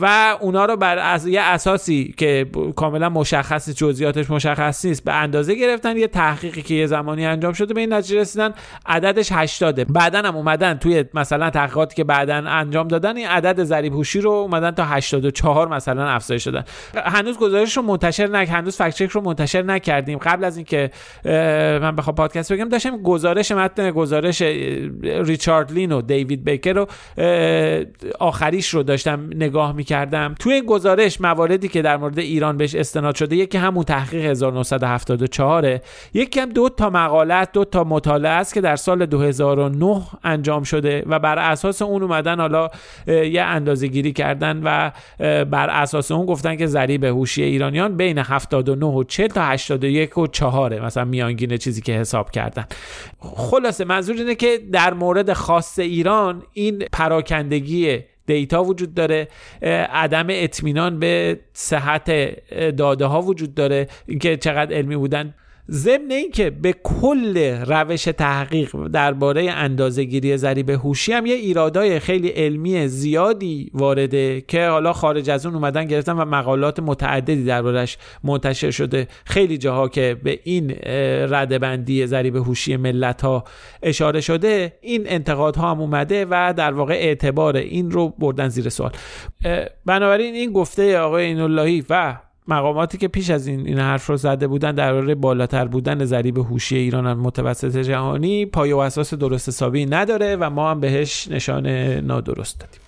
و اونا رو بر از یه اساسی که کاملا مشخص جزئیاتش مشخص نیست به اندازه گرفتن یه تحقیقی که یه زمانی انجام شده به این نتیجه رسیدن عددش 80 بعدا هم اومدن توی مثلا تحقیقاتی که بعدا انجام دادن این عدد ضریب هوشی رو اومدن تا 84 مثلا افزایش دادن. هنوز گزارش رو منتشر نک هنوز فکت رو منتشر نکردیم. قبل از اینکه من بخوام پادکست بگم داشتم گزارش متن گزارش ریچارد لین و دیوید بیکر رو آخریش رو داشتم نگاه می‌کردم. توی این گزارش مواردی که در مورد ایران بهش استناد شده یکی همون تحقیق 1974 یکی هم دو تا مقالت دو تا مطالعه است که در سال 2009 انجام شده و بر اساس اون اومدن حالا یه گیری کردن و بر اساس اون گفتن که ضریب هوشی ایرانیان بین 79 و 40 تا 81 و 4 مثلا میانگین چیزی که حساب کردن. خلاصه منظور اینه که در مورد خاص ایران این پراکندگی دیتا وجود داره عدم اطمینان به صحت داده ها وجود داره اینکه چقدر علمی بودن ضمن اینکه به کل روش تحقیق درباره اندازهگیری ضریب هوشی هم یه ایرادای خیلی علمی زیادی وارده که حالا خارج از اون اومدن گرفتن و مقالات متعددی دربارش منتشر شده. خیلی جاها که به این ردبندی ضریب هوشی ملت ها اشاره شده این انتقادها هم اومده و در واقع اعتبار این رو بردن زیر سوال. بنابراین این گفته آقای ایناللهی و مقاماتی که پیش از این این حرف رو زده بودن درباره بالاتر بودن ضریب هوشی ایران متوسط جهانی پایه و اساس درست حسابی نداره و ما هم بهش نشان نادرست دادیم.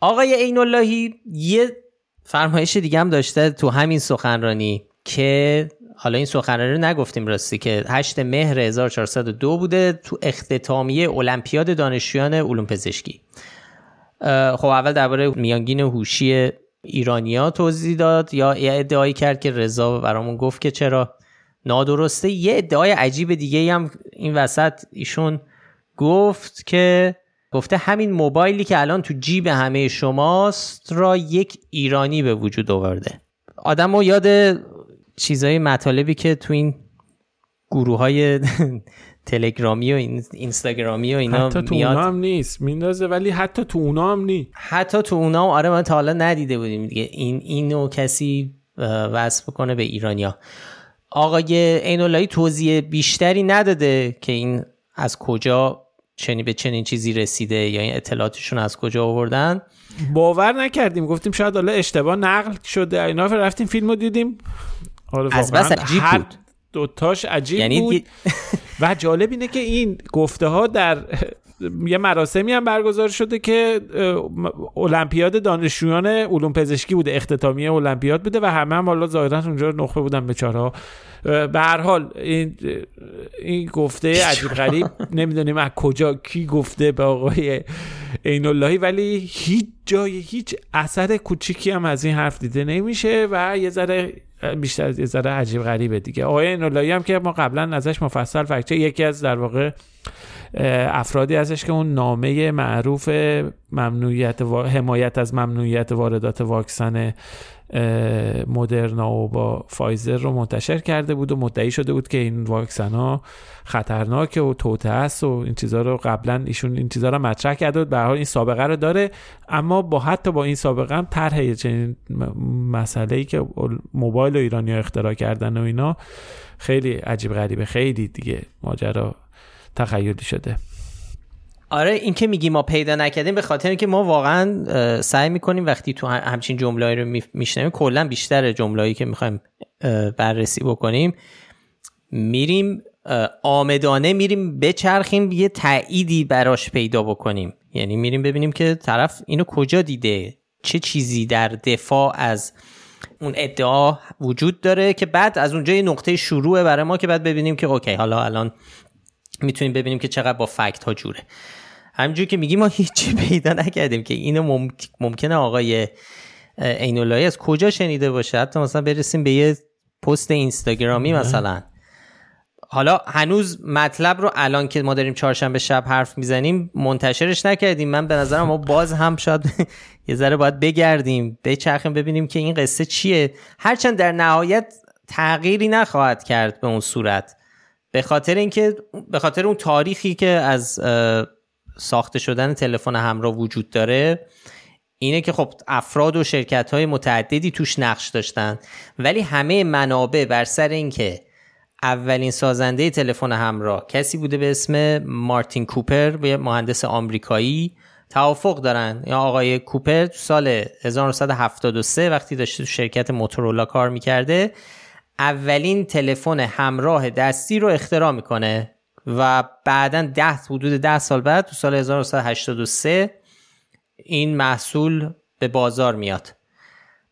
آقای عین اللهی یه فرمایش دیگه هم داشته تو همین سخنرانی که حالا این سخنرانی رو نگفتیم راستی که 8 مهر 1402 بوده تو اختتامیه المپیاد دانشجویان علوم پزشکی. خب اول درباره میانگین هوشی ایرانیا توضیح داد یا ادعایی کرد که رضا برامون گفت که چرا. نادرسته یه ادعای عجیب دیگه هم این وسط ایشون گفت که گفته همین موبایلی که الان تو جیب همه شماست را یک ایرانی به وجود آورده. آدم یاد چیزای مطالبی که تو این گروه های تلگرامی و اینستاگرامی و اینا حتی تو اونا هم نیست میندازه ولی حتی تو اونا هم نیست. حتی تو اونا هم آره من تا حالا ندیده بودیم دیگه. این اینو کسی وصف بکنه به ایرانیا. آقای اینولایی توضیح بیشتری نداده که این از کجا چنی به چنین چیزی رسیده یا این اطلاعاتشون از کجا آوردن. باور نکردیم. گفتیم شاید حالا اشتباه نقل شده. اینا رفتیم فیلم رو دیدیم. از بس عجیب بود. دوتاش عجیب یعنی بود. و جالب اینه که این گفته ها در یه مراسمی هم برگزار شده که المپیاد دانشجویان علوم پزشکی بوده اختتامیه المپیاد بوده و همه هم حالا ظاهرا اونجا نخبه بودن ها به هر حال این این گفته عجیب غریب نمی‌دونیم از کجا کی گفته به آقای عین اللهی ولی هیچ جای هیچ اثر کوچیکی هم از این حرف دیده نمیشه و یه ذره بیشتر یه ذره عجیب غریبه دیگه. آقای اینولایی هم که ما قبلا ازش مفصل فکته یکی از در واقع افرادی ازش که اون نامه معروف ممنوعیت حمایت از ممنوعیت واردات واکسن مدرنا و با فایزر رو منتشر کرده بود و مدعی شده بود که این واکسن ها خطرناکه و توته است و این چیزها رو قبلا ایشون این چیزها رو مطرح کرده بود. به حال این سابقه رو داره اما با حتی با این سابقه هم طرح چنین مسئله ای که موبایل و ایرانی ها اختراع کردن و اینا خیلی عجیب غریبه. خیلی دیگه ماجرا تخیلی شده. آره این که میگی ما پیدا نکردیم به خاطر اینکه ما واقعا سعی می‌کنیم وقتی تو همچین جمله رو میشنویم کلا بیشتر جمله‌ای که می‌خوایم بررسی بکنیم میریم آمدانه میریم بچرخیم یه تأییدی براش پیدا بکنیم. یعنی میریم ببینیم که طرف اینو کجا دیده؟ چه چیزی در دفاع از اون ادعا وجود داره که بعد از اونجا یه نقطه شروعه برای ما که بعد ببینیم که اوکی حالا الان می‌تونیم ببینیم که چقدر با فکت ها جوره. همینجور که میگیم ما هیچی پیدا نکردیم که اینو ممکنه آقای اینولایی از کجا شنیده باشه؟ حتی مثلا برسیم به یه پست اینستاگرامی مثلا. حالا هنوز مطلب رو الان که ما داریم چهارشنبه شب حرف می‌زنیم منتشرش نکردیم. من به نظرم ما باز هم شاید یه ذره باید بگردیم بچرخیم ببینیم که این قصه چیه. هرچند در نهایت تغییری نخواهد کرد به اون صورت. به خاطر اینکه به خاطر اون تاریخی که از ساخته شدن تلفن همراه وجود داره اینه که خب افراد و شرکت های متعددی توش نقش داشتن. ولی همه منابع بر سر اینکه اولین سازنده تلفن همراه کسی بوده به اسم مارتین کوپر یه مهندس آمریکایی توافق دارن. یا آقای کوپر تو سال 1973 وقتی داشته تو شرکت موتورولا کار می‌کرده اولین تلفن همراه دستی رو اختراع می‌کنه و بعدا ده حدود ده سال بعد تو سال 1983 این محصول به بازار میاد.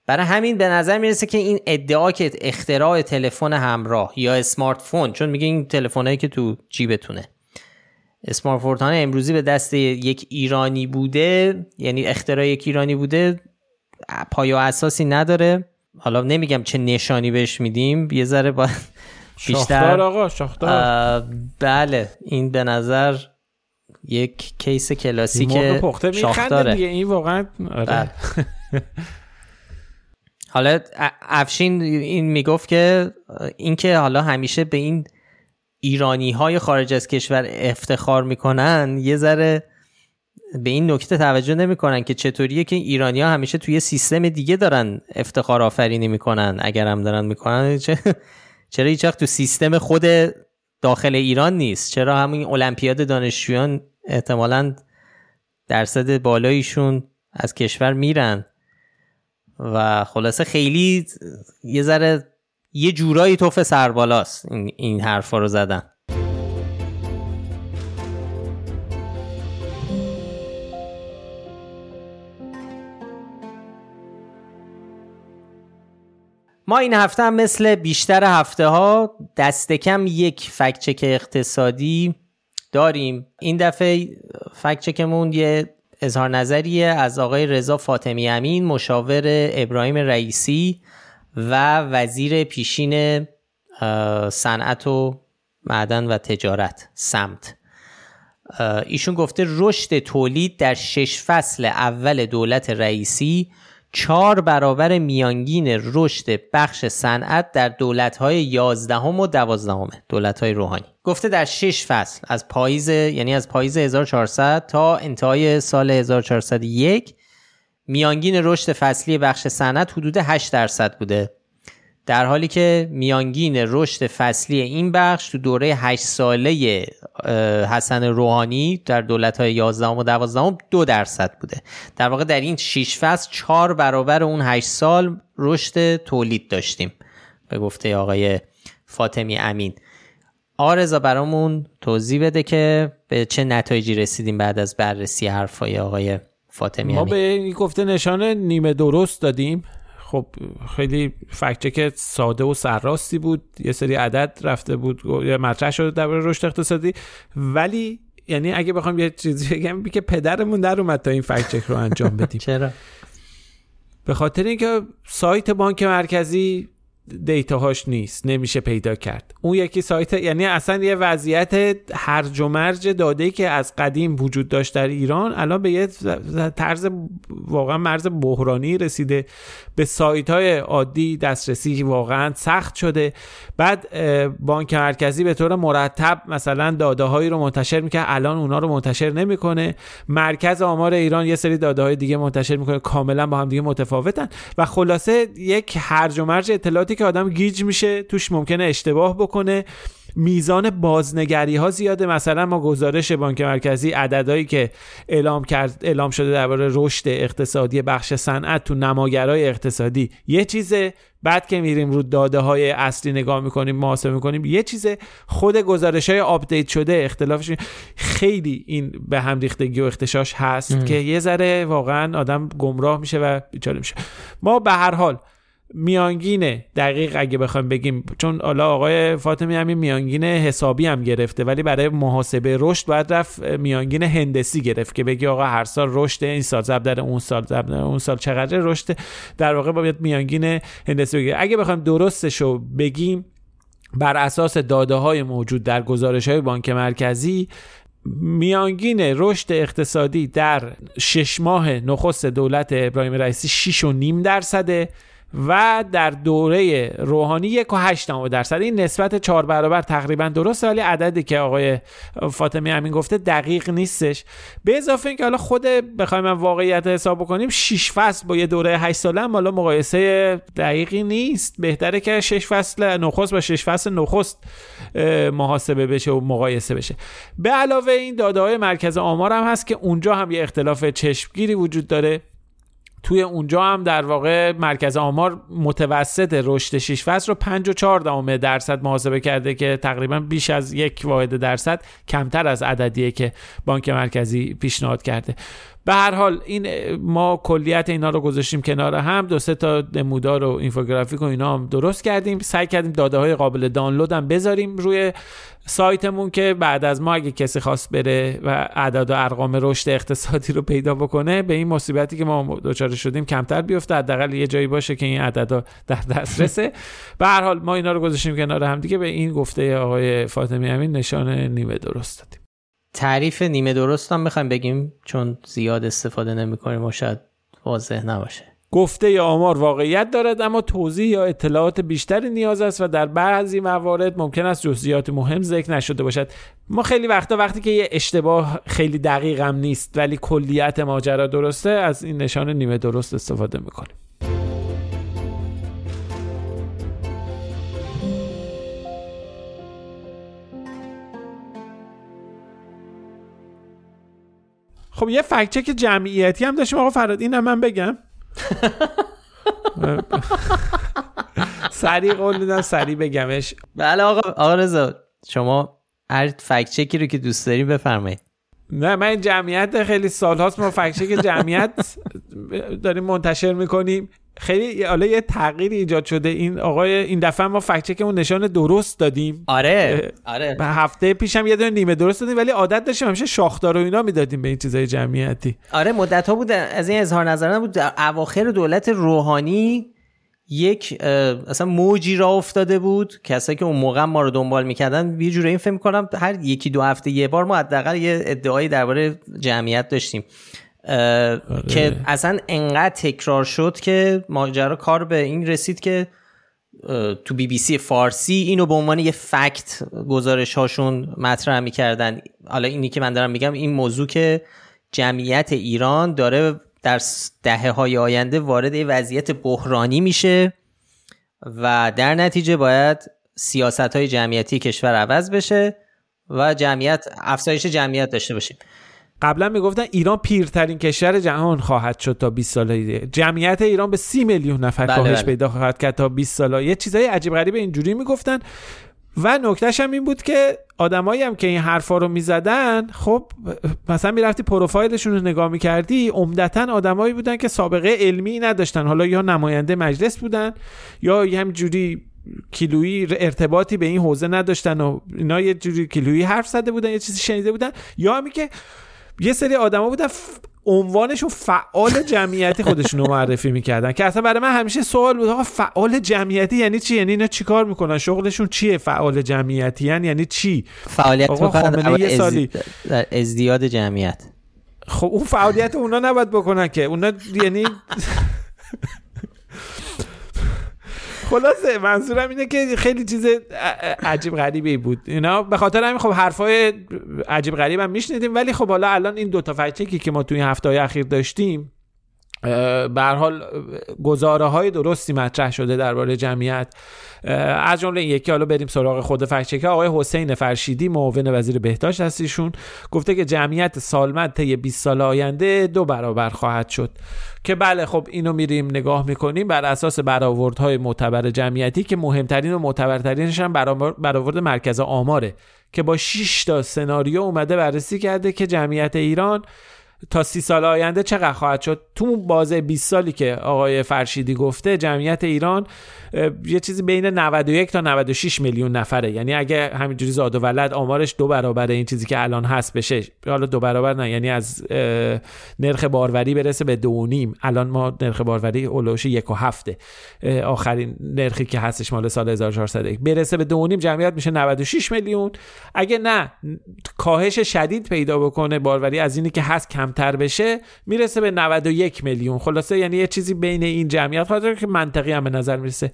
برای همین به نظر می‌رسه که این ادعا که اختراع تلفن همراه یا اسمارت فون چون میگه این تلفنایی که تو جیبتونه. اسمارت فون امروزی به دست یک ایرانی بوده یعنی اختراع یک ایرانی بوده پایا اساسی نداره. حالا نمیگم چه نشانی بهش میدیم یه ذره باید بیشتر آقا شاختار بله این به نظر یک کیس کلاسیک شاختاره دیگه این واقعا آره. بله. حالا افشین این می‌گفت که اینکه حالا همیشه به این ایرانی های خارج از کشور افتخار می‌کنن یه ذره به این نکته توجه نمی‌کنن که چطوریه که ایرانی ها همیشه توی سیستم دیگه دارن افتخار آفرینی می‌کنن. اگر هم دارن می‌کنن چرا هیچ تو سیستم خود داخل ایران نیست؟ چرا همین المپیاد دانشجویان احتمالا درصد بالاییشون از کشور میرن؟ و خلاصه خیلی یه ذره یه جورایی توف سربالاست این, این حرفا رو زدن. ما این هفته هم مثل بیشتر هفته ها دست کم یک فکچک اقتصادی داریم. این دفعه فکچکمون یه اظهار نظریه از آقای رضا فاطمی امین مشاور ابراهیم رئیسی و وزیر پیشین صنعت و معدن و تجارت سمت. ایشون گفته رشد تولید در شش فصل اول دولت رئیسی چهار برابر میانگین رشد بخش صنعت در دولت‌های 11 و 12 دولت‌های روحانی. گفته در 6 فصل از پاییز یعنی از پاییز 1400 تا انتهای سال 1401 میانگین رشد فصلی بخش صنعت حدود 8 درصد بوده. در حالی که میانگین رشد فصلی این بخش تو دوره 8 ساله حسن روحانی در دولت های 11 و 12 دو درصد بوده. در واقع در این 6 فصل 4 برابر اون 8 سال رشد تولید داشتیم به گفته آقای فاطمی امین. آرزا برامون توضیح بده که به چه نتایجی رسیدیم بعد از بررسی حرفای آقای فاطمی ما به این گفته نشان نیمه درست دادیم. خب خیلی فکچک ساده و سرراستی بود. یه سری عدد رفته بود مطرح شده در رشد اقتصادی. ولی یعنی اگه بخوام یه چیزی بگم که پدرمون در اومد تا این فکچک رو انجام بدیم. چرا؟ به خاطر اینکه سایت بانک مرکزی دیتاهاش نیست نمیشه پیدا کرد. اون یکی سایت یعنی اصلا یه وضعیت هرج و مرج داده که از قدیم وجود داشت در ایران الان به یه طرز واقعا مرز بحرانی رسیده. به سایت های عادی دسترسی واقعا سخت شده. بعد بانک مرکزی به طور مرتب مثلا داده هایی رو منتشر می‌کنه الان اونا رو منتشر نمی‌کنه. مرکز آمار ایران یه سری داده های دیگه منتشر می‌کنه. کاملا با هم دیگه متفاوتن. و خلاصه یک هرج و مرج که آدم گیج میشه توش ممکنه اشتباه بکنه. میزان بازنگری ها زیاده. مثلا ما گزارش بانک مرکزی عددهایی که اعلام کرد اعلام شده درباره رشد اقتصادی بخش صنعت تو نماگرای اقتصادی یه چیزه. بعد که میریم رو داده های اصلی نگاه می‌کنیم محاسبه می‌کنیم یه چیزه. خود گزارش های update شده اختلافش خیلی این به هم ریختگی و اغتشاش هست که یه ذره واقعا آدم گمراه میشه و بیچاره میشه. ما به هر حال میانگینه دقیق اگه بخوایم بگیم چون حالا آقای فاطمی همین میانگین حسابی هم گرفته ولی برای محاسبه رشد باید رفت میانگین هندسی گرفت که بگی آقا هر سال رشد این سال ضرب در اون سال ضرب در اون سال چقدر رشد؟ در واقع باید میانگین هندسی بگیره اگه بخوایم درستش رو بگیم بر اساس داده های موجود در گزارش های بانک مرکزی میانگین رشد اقتصادی در شش ماه نخست دولت ابراهیم رئیسی 6.5 درصده. و در دوره روحانی یک و هشت درصد این نسبت چهار برابر تقریبا درسته ولی عددی که آقای فاطمی همین گفته دقیق نیستش. به اضافه اینکه حالا خود بخوایم واقعیت حساب بکنیم 6 فصل با یه دوره 8 ساله هم حالا مقایسه دقیقی نیست. بهتره که 6 فصل نخست با 6 فصل نخست محاسبه بشه و مقایسه بشه. به علاوه این داده های مرکز آمار هم هست که اونجا هم یه اختلاف چشمگیری وجود داره. توی اونجا هم در واقع مرکز آمار متوسط رشد 6 فصل رو 5 و 4 درصد محاسبه کرده که تقریبا بیش از یک واحد درصد کمتر از عددیه که بانک مرکزی پیشنهاد کرده. به هر حال این ما کلیت اینا رو گذاشتیم کنار هم. دو سه تا نمودار و اینفوگرافیک و اینا هم درست کردیم. سعی کردیم داده های قابل دانلود هم بذاریم روی سایتمون که بعد از ما اگه کسی خواست بره و اعداد و ارقام رشد اقتصادی رو پیدا بکنه به این مصیبتی که ما دچار شدیم کمتر بیفته. حداقل یه جایی باشه که این عددا در دسترسه. به هر حال ما اینا رو گذاشتیم کنار هم دیگه. به این گفته آقای فاطمی امین نشان نیمه درست دادیم. تعریف نیمه درست هم می‌خوایم بگیم چون زیاد استفاده نمی‌کنیم و شاید واضح نباشه. گفته یا آمار واقعیت دارد اما توضیح یا اطلاعات بیشتری نیاز است و در بعضی موارد ممکن است جزئیات مهم ذکر نشده باشد. ما خیلی وقتا وقتی که یه اشتباه خیلی دقیق هم نیست ولی کلیت ماجرا درسته از این نشان نیمه درست استفاده می‌کنیم. خب یه فکچک جمعیتی هم داشتیم. آقا فراد این هم من بگم. سریع قول میدم سریع بگمش. بله آقا آقا رضا شما هر فکچکی رو که دوست داری بفرمایید. نه من جمعیت خیلی سال هاست ما فکچک جمعیت داریم منتشر می‌کنیم. خیلی حالا یه تغییری ایجاد شده. این آقای این دفعه ما فکچکمون نشان درست دادیم. آره آره. هفته پیشم یه دونه نیمه درست دادیم ولی عادت داشتیم همیشه شاخدار و اینا می‌دادیم به این چیزای جمعیتی. آره مدت ها بود از این اظهار نظر بود در اواخر دولت روحانی یک اصلا موجی را افتاده بود. کسایی که اون موقع ما رو دنبال می‌کردن یه جوری این فکر کنم هر یکی دو هفته یه بار ما حداقل یه ادعایی درباره جمعیت داشتیم. که اصلا انقدر تکرار شد که ماجرا کار به این رسید که تو بی بی سی فارسی اینو به عنوان یه فکت گزارش هاشون مطرح می‌کردن. حالا اینی که من دارم میگم این موضوع که جمعیت ایران داره در دهه های آینده وارد وضعیت بحرانی میشه و در نتیجه باید سیاست های جمعیتی کشور عوض بشه و جمعیت افزایش جمعیت داشته باشیم. قبلا می‌گفتن ایران پیرترین کشور جهان خواهد شد تا 20 سال دیگه جمعیت ایران به 30 میلیون نفر بله کاهش بله. پیدا خواهد کرد تا 20 سال یه چیزای عجیب غریب اینجوری می‌گفتن و نکتهش هم این بود که آدمایی هم که این حرفا رو می‌زدن خب مثلا می‌رفتی پروفایلشون رو نگاه می‌کردی عمدتا آدمایی بودن که سابقه علمی نداشتن. حالا یا نماینده مجلس بودن یا همجوری کیلویی ارتباطی به این حوزه نداشتن و اینا یه جوری کیلویی حرف زده بودن یه چیزی شنیده بودن. یا همی که یه سری آدما بودن عنوانشون فعال جمعیتی خودشون رو معرفی می‌کردن که اصلا برای من همیشه سوال بود آقا فعال جمعیتی یعنی چی؟ یعنی اینا چیکار می‌کنن؟ شغلشون چیه فعال جمعیتی یعنی, یعنی چی؟ فعالیت آقا یه سالی. ازدیاد جمعیت. خب اون فعالیت اونا نباید بکنن که. اونا یعنی خلاصه منظورم اینه که خیلی چیز عجیب غریبی بود. اینا به خاطر همین خب حرفای عجیب غریب هم میشنیدیم ولی خب حالا الان این دوتا فکچکی که ما توی هفته های اخیر داشتیم به حال گزاره های درستی مطرح شده درباره جمعیت. از جمله این یکی حالا بریم سراغ خود فکچکه آقای حسین فرشیدی معاون وزیر بهداشت هستیشون گفته که جمعیت سالمند طی 20 سال آینده دو برابر خواهد شد. که بله خب اینو میریم نگاه می‌کنیم. بر اساس برآوردهای معتبر جمعیتی که مهمترین و معتبرترینش هم برآورد مرکز آماره که با 6 تا سناریو اومده بررسی کرده که جمعیت ایران تا سی سال آینده چقدر خواهد شد؟ تو بازه 20 سالی که آقای فرشیدی گفته جمعیت ایران یه چیزی بین 91 تا 96 میلیون نفره. یعنی اگه همینجوری زاد و ولد آمارش دو برابر این چیزی که الان هست بشه. حالا دو برابر نه یعنی از نرخ باروری برسه به دو نیم. الان ما نرخ باروری اولوش یک و هفته. آخرین نرخی که هستش مال سال 1401 برسه به دو نیم جمعیت میشه 96 میلیون. اگه نه کاهش شدید پیدا بکنه باروری از اینی که هست کمتر بشه می‌رسه به 91 میلیون. خلاصه یعنی یه چیزی بین این جمعیت خاطر که منطقی هم به نظر می‌رسه.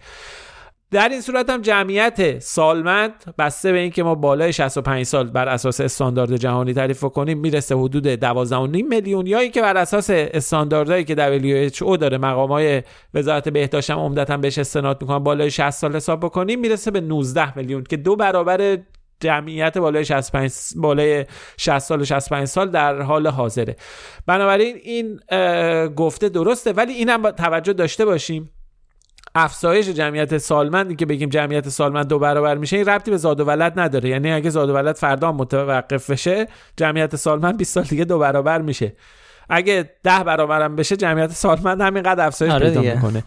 در این صورت هم جمعیت سالمند بسته به اینکه ما بالای 65 سال بر اساس استاندارد جهانی تعریف کنیم می‌رسه حدود 12.5 میلیون. یا اینکه بر اساس استانداردهایی که WHO داره مقامای وزارت بهداشت هم عمدتا بهش استناد می‌کنن بالای 60 سال حساب بکنیم می‌رسه به 19 میلیون که دو برابر جمعیت بالای 65 بالای 60 سال و 65 سال در حال حاضره. بنابراین این گفته درسته ولی اینم توجه داشته باشیم. افزایش جمعیت سالمندی که بگیم جمعیت سالمند دو برابر میشه این ربطی به زاد و ولد نداره. یعنی اگه زاد و ولد فردا متوقف بشه جمعیت سالمند 20 سال دیگه دو برابر میشه. اگه ده برابرم بشه جمعیت سالمند همینقدر افزایش آره پیدا می‌کنه.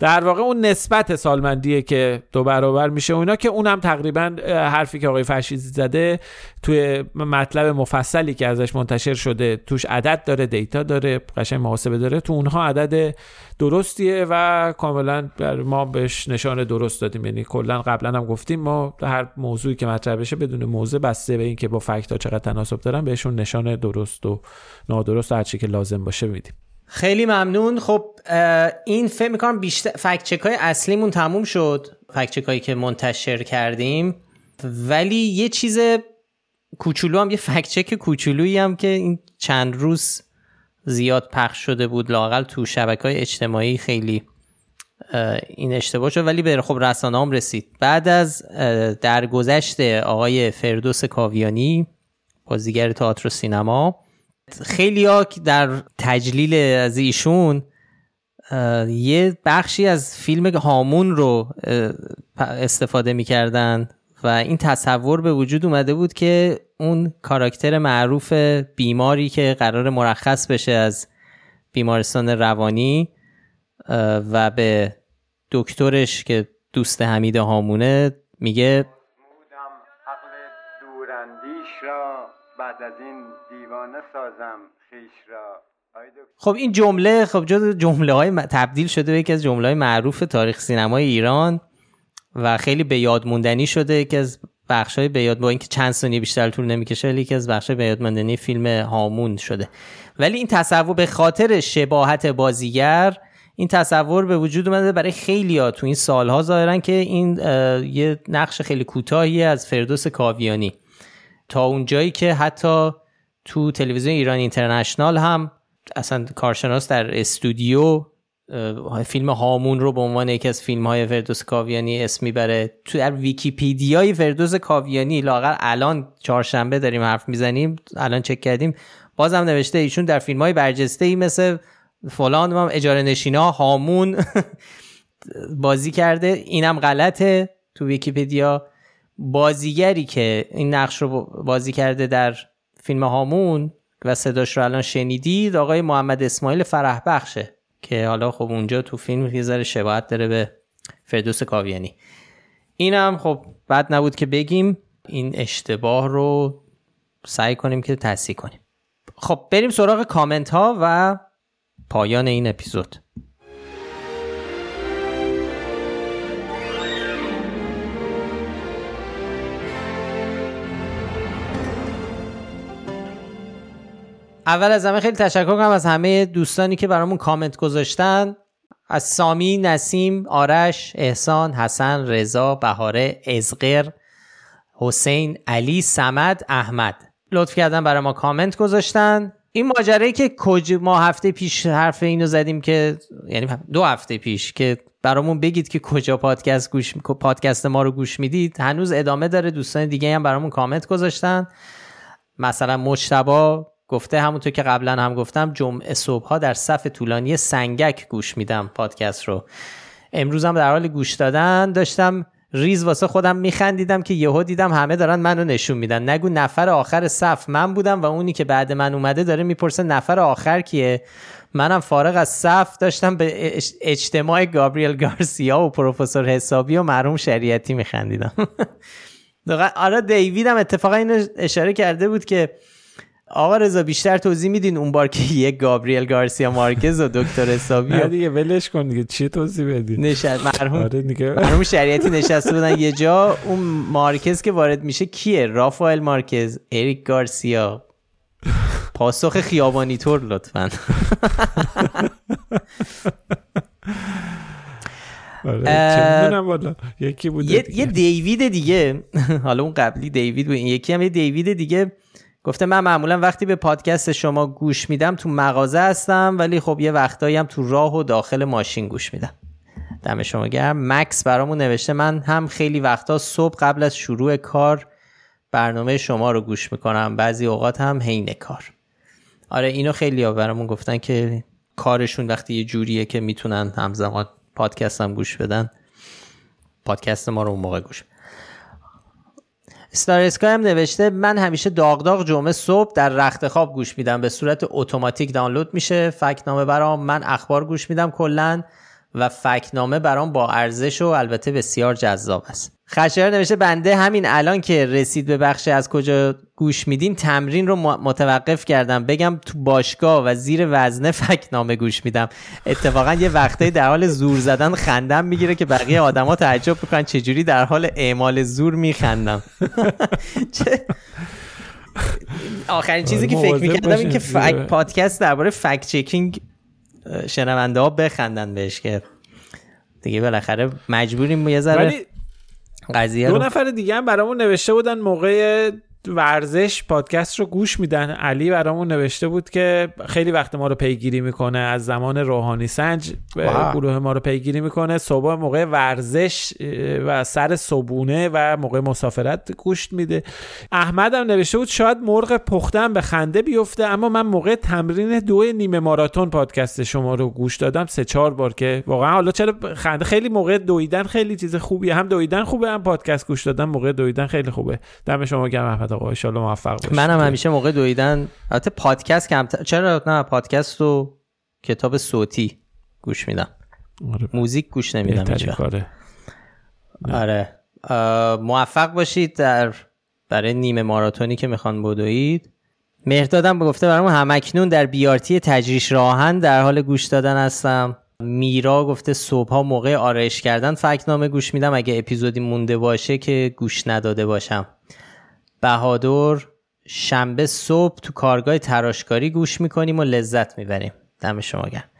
در واقع اون نسبت سالمندیه که دو برابر میشه و که اونم تقریبا حرفی که آقای فرشیدی زده توی مطلب مفصلی که ازش منتشر شده توش عدد داره دیتا داره قشنگ محاسبه داره. تو اونها عدد درستیه و کاملا ما بهش نشان درست دادیم. یعنی کلا قبلا هم گفتیم ما هر موضوعی که مطرح بشه بدون موضوع بسته به اینکه با فکت ها چقدر تناسب دارن بهشون نشان درست و نادرست هر که لازم باشه میدیم. خیلی ممنون. خب این فکر می‌کنم بیشتر فکت چک های اصلیمون تموم شد فکت چک هایی که منتشر کردیم. ولی یه چیز کوچولو هم یه فکت چک کوچولویی هم که این چند روز زیاد پخش شده بود لاقل تو شبکه های اجتماعی خیلی این اشتباه شد. ولی به خب رسانه هم رسید. بعد از درگذشت آقای فردوس کاویانی بازیگر تئاتر و سینما خیلی ها در تجلیل از ایشون یه بخشی از فیلم هامون رو استفاده می‌کردن و این تصور به وجود اومده بود که اون کاراکتر معروف بیماری که قرار مرخص بشه از بیمارستان روانی و به دکترش که دوست حمید هامونه میگه سازم خیش را. خب این جمله خب جز جمله های تبدیل شده به یکی از جمله های معروف تاریخ سینمای ایران و خیلی به یاد موندنی شده. که از بخشای به یاد با اینکه چند ثانیه بیشتر طول نمی‌کشه ولی یکی از بخشای به یاد ماندنی فیلم هامون شده. ولی این تصور به خاطر شباهت بازیگر این تصور به وجود اومده برای خیلی ها تو این سالها ظاهرا که این یه نقش خیلی کوتاهی از فردوس کاویانی. تا اونجایی که حتی تو تلویزیون ایران اینترنشنال هم اصلا کارشناس در استودیو فیلم هامون رو به عنوان یکی از فیلم های فردوس کاویانی اسم می‌بره. تو در ویکیپیدیای فردوس کاویانی لاغر الان چهارشنبه داریم حرف می‌زنیم الان چک کردیم بازم نوشته ایشون در فیلم های برجسته ای مثل فلان هم اجاره نشینا هامون بازی کرده. اینم غلطه تو ویکیپدیا بازیگری که این نقش رو بازی کرده در فیلم هامون و صداش رو الان شنیدید آقای محمد اسماعیل فرح بخشه که حالا خب اونجا تو فیلم یه ذره شباهت داره به فردوس کاویانی. اینم خب بد نبود که بگیم این اشتباه رو سعی کنیم که تصحیح کنیم. خب بریم سراغ کامنت ها و پایان این اپیزود. اول از همه خیلی تشکر کنم از همه دوستانی که برامون کامنت گذاشتن. از سامی، نسیم، آرش، احسان، حسن، رضا، بهاره، ازغر، حسین، علی، سمد، احمد. لطف کردن برای ما کامنت گذاشتن. این ماجرایی که کج ما هفته پیش حرف اینو زدیم که یعنی دو هفته پیش که برامون بگید که کجا پادکست گوش پادکست ما رو گوش می‌دید هنوز ادامه داره. دوستان دیگه هم برامون کامنت گذاشتن. مثلا مجتبا گفته همونطور که قبلا هم گفتم جمعه صبح ها در صف طولانی سنگک گوش میدم پادکست رو. امروز هم در حال گوش دادن داشتم ریز واسه خودم میخندیدم که یهو دیدم همه دارن منو نشون میدن. نگو نفر آخر صف من بودم و اونی که بعد من اومده داره می‌پرسه نفر آخر کیه؟ منم فارغ از صف داشتم به اجتماع گابریل گارسیا و پروفسور حسابی و مرحوم شریعتی میخندیدم. آره دیوید هم اتفاقا اینو اشاره کرده بود که آقا رضا بیشتر توضیح میدین اون بار که یک گابریل گارسیا مارکز و دکتر حسابی نه دیگه ولش کن دیگه چی توضیح بدی؟ نشد مرحوم آره مرحوم شریعتی نشسته بودن یه جا. اون مارکز که وارد میشه کیه؟ رافائل مارکز اریک گارسیا. پاسخ خیابانی طور لطفا. آره یکی بود یه دیوید دیگه. حالا اون قبلی دیوید بود. یکی هم یه دیوید دیگه. گفته من معمولا وقتی به پادکست شما گوش میدم تو مغازه هستم ولی خب یه وقتایی هم تو راه و داخل ماشین گوش میدم. دم شما گرم. مکس برامون نوشته من هم خیلی وقتا صبح قبل از شروع کار برنامه شما رو گوش می‌کنم. بعضی اوقات هم حین کار. آره اینو خیلی ها برامون گفتن که کارشون وقتی یه جوریه که می‌تونن همزمان پادکست هم گوش بدن پادکست ما رو اون موقع گوش ستار اسکای هم نوشته من همیشه داغ داغ جمعه صبح در رخت خواب گوش میدم. به صورت اتوماتیک دانلود میشه. فکنامه برام من اخبار گوش میدم کلا و فکنامه برام با ارزش و البته بسیار جذاب است. خشایار نوشته بنده همین الان که رسید به بخش از کجا گوش میدین تمرین رو متوقف کردم. بگم تو باشگاه و زیر وزنه فکنامه گوش میدم. اتفاقا یه وقتایی در حال زور زدن خندم می‌گیره که بقیه آدما تعجب می‌کنن چجوری در حال اعمال زور میخندم. آخرین چیزی که فکر می‌کردم این که فک پادکست درباره فکت چکینگ شنونده ها بخندن بهش که دیگه بالاخره مجبوریم یه ذره قضیه دو نفر دیگه هم برامون نوشته بودن موقع ورزش پادکست رو گوش میدن. علی برامون نوشته بود که خیلی وقت ما رو پیگیری می‌کنه. از زمان روحانی سنج گروه ما رو پیگیری می‌کنه. صبح موقع ورزش و سر صبونه و موقع مسافرت گوش میده. احمد هم نوشته بود شاید مرغ پختن به خنده بیفته اما من موقع تمرین دو نیمه ماراتون پادکست شما رو گوش دادم سه چهار بار که واقعا حالا چرا خنده خیلی موقع دویدن خیلی چیز خوبیه. هم دویدن خوبه هم پادکست گوش دادن موقع دویدن خیلی خوبه. دم شما گرم احمد آقا ان موفق باشید. منم همیشه موقع دویدن. البته پادکست کمتر چرا نه پادکست و کتاب صوتی گوش میدم. آره. موزیک گوش نمیدم کاره. آره. موفق باشید در برای نیمه ماراتونی که می‌خوان بدوید. مهردادم گفته برام همکنون در بیارتی تجریش راهن در حال گوش دادن هستم. میرا گفته صبح ها موقع آرایش کردن فکنامه گوش میدم. اگه اپیزودی مونده باشه که گوش نداده باشم. بهادر شنبه صبح تو کارگاه تراشکاری گوش می‌کنیم و لذت می‌بریم. دم شما گرم.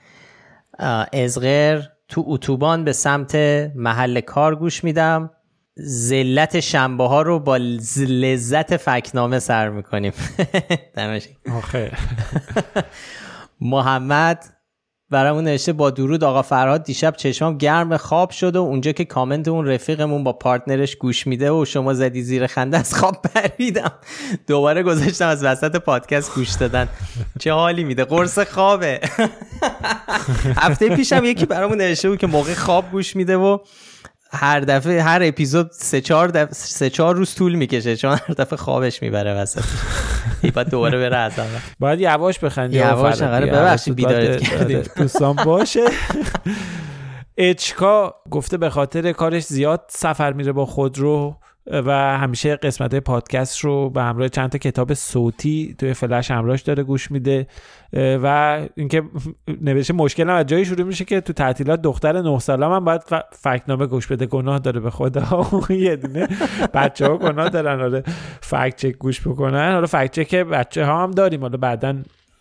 ازغر تو اتوبان به سمت محل کار گوش میدم. زلت شنبه ها رو با لذت فکنامه سر می‌کنیم. دمش محمد برامون نوشته با درود آقا فرهاد دیشب چشمام گرم خواب شد و اونجا که کامنت اون رفیقمون با پارتنرش گوش میده و شما زدی زیر خنده از خواب پریدم. دوباره گذاشتم از وسط پادکست گوش دادن. چه حالی میده؟ قرص خوابه. هفته پیشم یکی برامون نوشته بود که موقع خواب گوش میده و هر دفعه هر اپیزود سه چهار دف... سه چهار روز طول می‌کشه چون هر دفعه خوابش می‌بره وسط. بعد دوباره بره از اول. باید یواش بخندی یواش آره ببخشید بیدارت کردیم. دوستان باشه. اچکا گفته به خاطر کارش زیاد سفر میره با خودرو. و همیشه قسمت پادکست رو به همراه چند تا کتاب صوتی توی فلش همراهش داره گوش میده و اینکه نوشته مشکل از جایی شروع میشه که تو تعطیلات دختر نه ساله من باید fact گوش بده. گناه داره به خدا. یه دونه بچه ها گناه دارن. حالا fact گوش بکنن. حالا fact check بچه ها هم داریم. حالا بعدا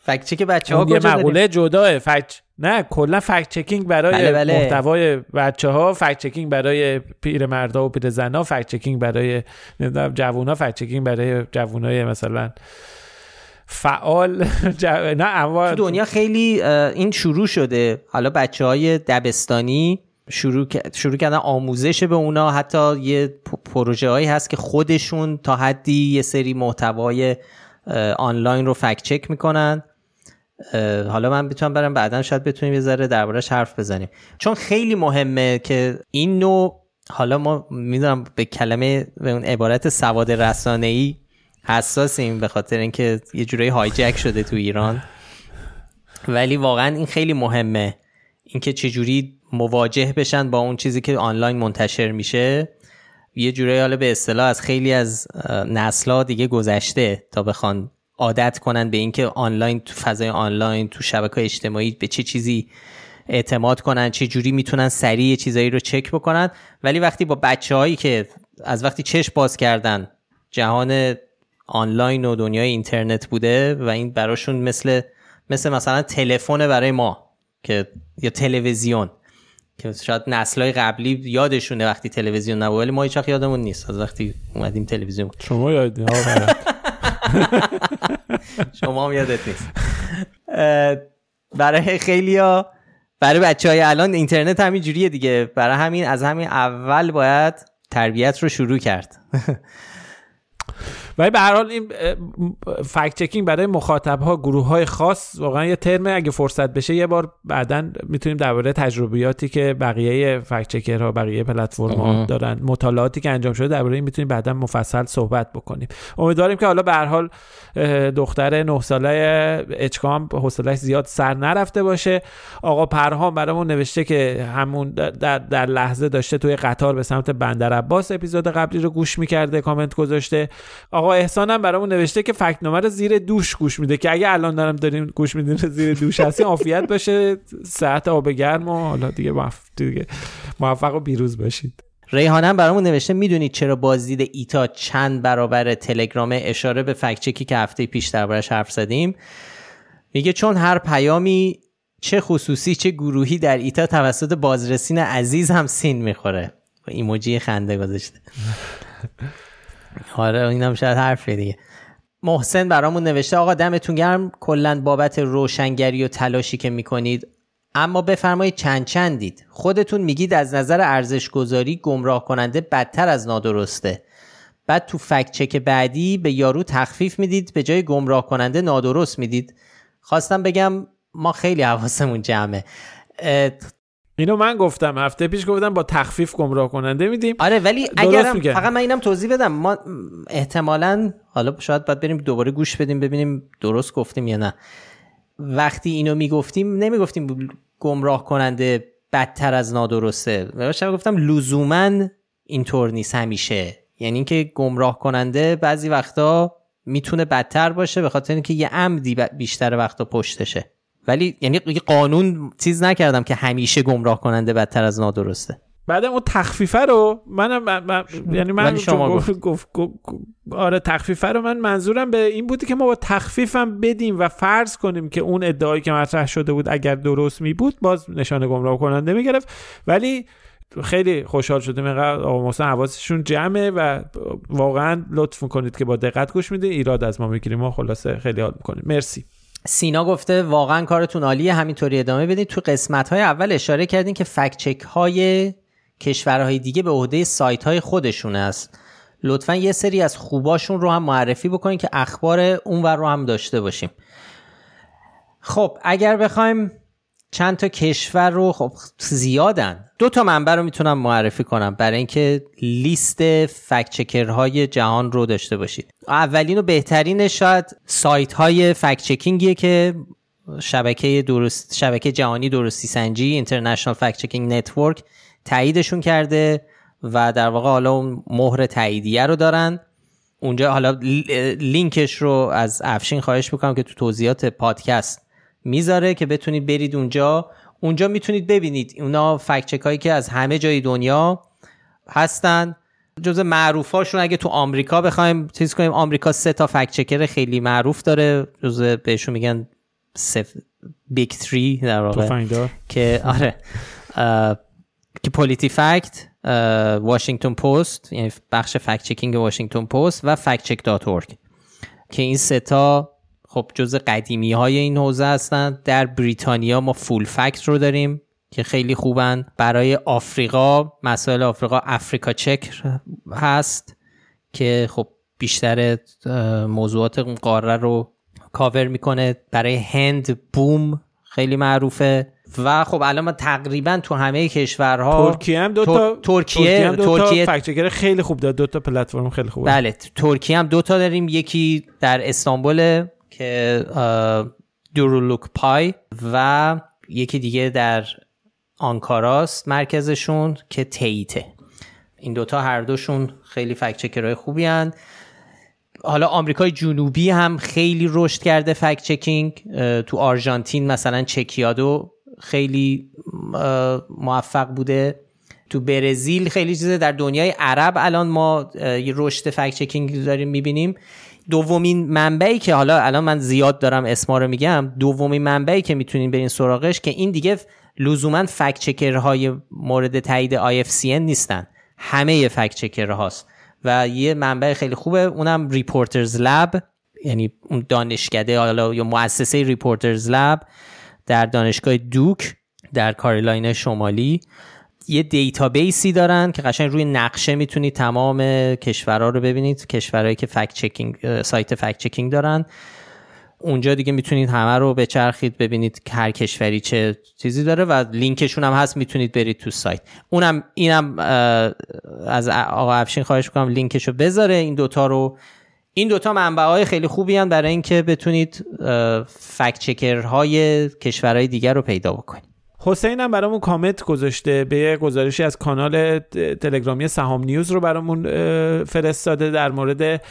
fact check بچه ها یه مقوله جداه. fact نه کلا fact checking برای بله بله. محتوای بچه ها fact checking برای پیر مردا و پیر زنا fact checking برای نمی‌دونم جوونا. فکت چکینگ برای جوونای مثلا فعال. نه اما تو دنیا خیلی این شروع شده. حالا بچه های دبستانی شروع شروع کردن آموزش به اونا. حتی یه پروژه هایی هست که خودشون تا حدی یه سری محتوای آنلاین رو فکت چک می‌کنن. حالا من می‌تونم برم بعدا شاید بتونیم یه ذره دربارش حرف بزنیم. چون خیلی مهمه که این نوع حالا ما می‌دونم به کلمه به اون عبارت سواد رسانه ای حساسیم به خاطر اینکه یه جورایی هایجک شده تو ایران. ولی واقعا این خیلی مهمه. اینکه چجوری مواجه بشن با اون چیزی که آنلاین منتشر میشه. یه جورایی حالا به اصطلاح از خیلی از نسلا دیگه گذشته تا بخوان عادت کنن به اینکه آنلاین تو فضای آنلاین تو شبکه اجتماعی به چه چیزی اعتماد کنن چه جوری می‌تونن سریع چیزایی رو چک بکنن ولی وقتی با بچه هایی که از وقتی چشم باز کردن جهان آنلاین و دنیای اینترنت بوده و این براشون مثل مثل مثلا تلفن برای ما که یا تلویزیون که شاید نسلهای قبلی یادشونه وقتی تلویزیون نبود ولی ما هیچ یادمون نیست. از وقتی اومدیم تلویزیون. شما یادی؟ شما هم یادت نیست. برای خیلی ها برای بچه های الان اینترنت همین جوریه دیگه. برای همین از همین اول باید تربیت رو شروع کرد. ولی به هر حال این فکت چکینگ برای مخاطب ها گروه های خاص واقعا یه ترمه. اگه فرصت بشه یه بار بعدا می‌تونیم درباره تجربیاتی که بقیه فکت چکرها بقیه پلتفرم ها دارن مطالعاتی که انجام شده درباره این می‌تونیم بعدا مفصل صحبت بکنیم. امیدواریم که حالا به هر حال دختر 9 ساله اچکام حوصله‌اش زیاد سر نرفته باشه. آقا پرهام برامون نوشته که همون در, در لحظه داشته توی قطار به سمت بندر عباس اپیزود قبلی رو گوش می‌کرده کامنت گذاشته. آقا احسانم برامون نوشته که فکنامه رو زیر دوش گوش میده که اگه الان دارم داریم گوش میدیم زیر دوش هستی عافیت باشه. ساعت آب گرم و حالا دیگه موفق و بیروز باشید. ریحانم برامون نوشته می‌دونید چرا بازدید ایتا چند برابر تلگرام اشاره به فکچکی که هفته پیش دربارش حرف زدیم؟ میگه چون هر پیامی چه خصوصی چه گروهی در ایتا توسط بازرسین عزیز هم سین می‌خوره. ایموجی خنده گذاشته. آره اینم شاید حرفه دیگه. محسن برامون نوشته آقا دمتون گرم. کلا بابت روشنگری و تلاشی که می‌کنید. اما بفرمایید چند چندید. خودتون میگید از نظر ارزش گذاری گمراه کننده بدتر از نادرسته. بعد تو فکت چک بعدی به یارو تخفیف می‌دید به جای گمراه کننده نادرست می‌دید. خواستم بگم ما خیلی حواسمون جمعه. اینو من گفتم هفته پیش گفتم با تخفیف گمراه کننده میدیم. آره ولی اگرم فقط من اینم توضیح بدم. ما احتمالا حالا شاید باید بریم دوباره گوش بدیم ببینیم درست گفتیم یا نه. وقتی اینو می‌گفتیم نمی‌گفتیم گمراه کننده بدتر از نادرسته. و گفتم لزوما اینطور نیست همیشه. یعنی اینکه گمراه کننده بعضی وقتا می‌تونه بدتر باشه به خاطر اینکه یه عمدی بیشتر وقتا پشتشه. ولی یعنی قانون چیز نکردم که همیشه گمراه کننده بدتر از نادرسته. بعدم اون تخفیفه رو منم من یعنی من شما گفت. گفت. آره تخفیفه رو من منظورم به این بودی که ما با تخفیفم بدیم و فرض کنیم که اون ادعایی که مطرح شده بود اگر درست می بود باز نشانه گمراه کننده می گرفت. ولی خیلی خوشحال شدیم اینقدر آقا محسن حواسشون جمعه و واقعا لطف می‌کنید که با دقت گوش می‌دید. ایراد از ما می‌گیریم ما خلاصه خیلی حال می‌کنیم. مرسی. سینا گفته واقعا کارتون عالیه همینطوری ادامه بدید تو قسمت های اول اشاره کردین که فکت چک های کشورهای دیگه به عهده سایت های خودشون است لطفا یه سری از خوباشون رو هم معرفی بکنین که اخبار اونور رو هم داشته باشیم. خب اگر بخوایم چند تا کشور رو خب زیادن. دو تا منبع رو می‌تونم معرفی کنم برای اینکه لیست فکچکرهای جهان رو داشته باشید. اولین و بهترین شاید سایت های فکچکینگیه که شبکه درست شبکه جهانی درستی سنجی International Fact Checking Network تاییدشون کرده و در واقع حالا اون مهر تاییدیه رو دارن. اونجا حالا لینکش رو از افشین خواهش می‌کنم که تو توضیحات پادکست می‌ذاره که بتونید برید اونجا اونجا می‌تونید ببینید. اونا fact هایی که از همه جای دنیا هستن. جز معروفاشون اگه تو آمریکا بخوایم چیز کنیم آمریکا سه تا fact checker خیلی معروف داره. جز بهشون میگن سف... big three در واقع. که آره. که PolitiFact واشنگتن پست یعنی بخش fact checking واشنگتن پست و FactCheck dot که این سه تا خب جز قدیمی های این حوزه هستن. در بریتانیا ما Full Fact رو داریم که خیلی خوبن. برای آفریقا مسائل آفریقا Africa Check هست که خب بیشتر موضوعات اون قاره رو کاور می‌کنه. برای هند بوم خیلی معروفه. و خب الان ما تقریبا تو همه کشورها ترکیه هم دو تا ترکیه هم دو تا خیلی خوب داد. دو تا پلتفرم خیلی خوبه. بله ترکیه هم دو تا داریم. یکی در استانبول که دورولوک پای و یکی دیگه در آنکاراست مرکزشون که تیته. این دوتا هر دوشون خیلی فکت چکرهای خوبی هن. حالا آمریکای جنوبی هم خیلی رشد کرده فکت چکینگ. تو آرژانتین مثلا چکیادو خیلی موفق بوده. تو برزیل خیلی چیزه. در دنیای عرب الان ما یه رشد فکت چکینگ داریم می‌بینیم. دومین منبعی که حالا الان من زیاد دارم اسما رو میگم دومین منبعی که می‌تونین برین سراغش که این دیگه لزوما fact checker های مورد تایید IFCN نیستن. همه fact checker هاست. و یه منبع خیلی خوبه اونم Reporters' Lab یعنی اون دانشکده حالا یا مؤسسه Reporters' Lab در دانشگاه دوک در کارولاینا شمالی. یه database ی دارن که قشنگ روی نقشه می‌تونید تمام کشورها رو ببینید کشورهایی که fact checking سایت fact checking دارن. اونجا دیگه می‌تونید همه رو بچرخید ببینید هر کشوری چه چیزی داره و لینکشون هم هست می‌تونید برید تو سایت. اونم اینم از آقا افشین خواهش می‌کنم لینکشو بذاره این دوتا رو. این دوتا منبع های خیلی خوبی هم برای اینکه بتونید فکت چکرهای کشورهای دیگر رو پیدا بکنید. حسین هم برامون کامنت گذاشته به یه گزارشی از کانال تلگرامی سهام نیوز رو برامون فرستاده. در مورد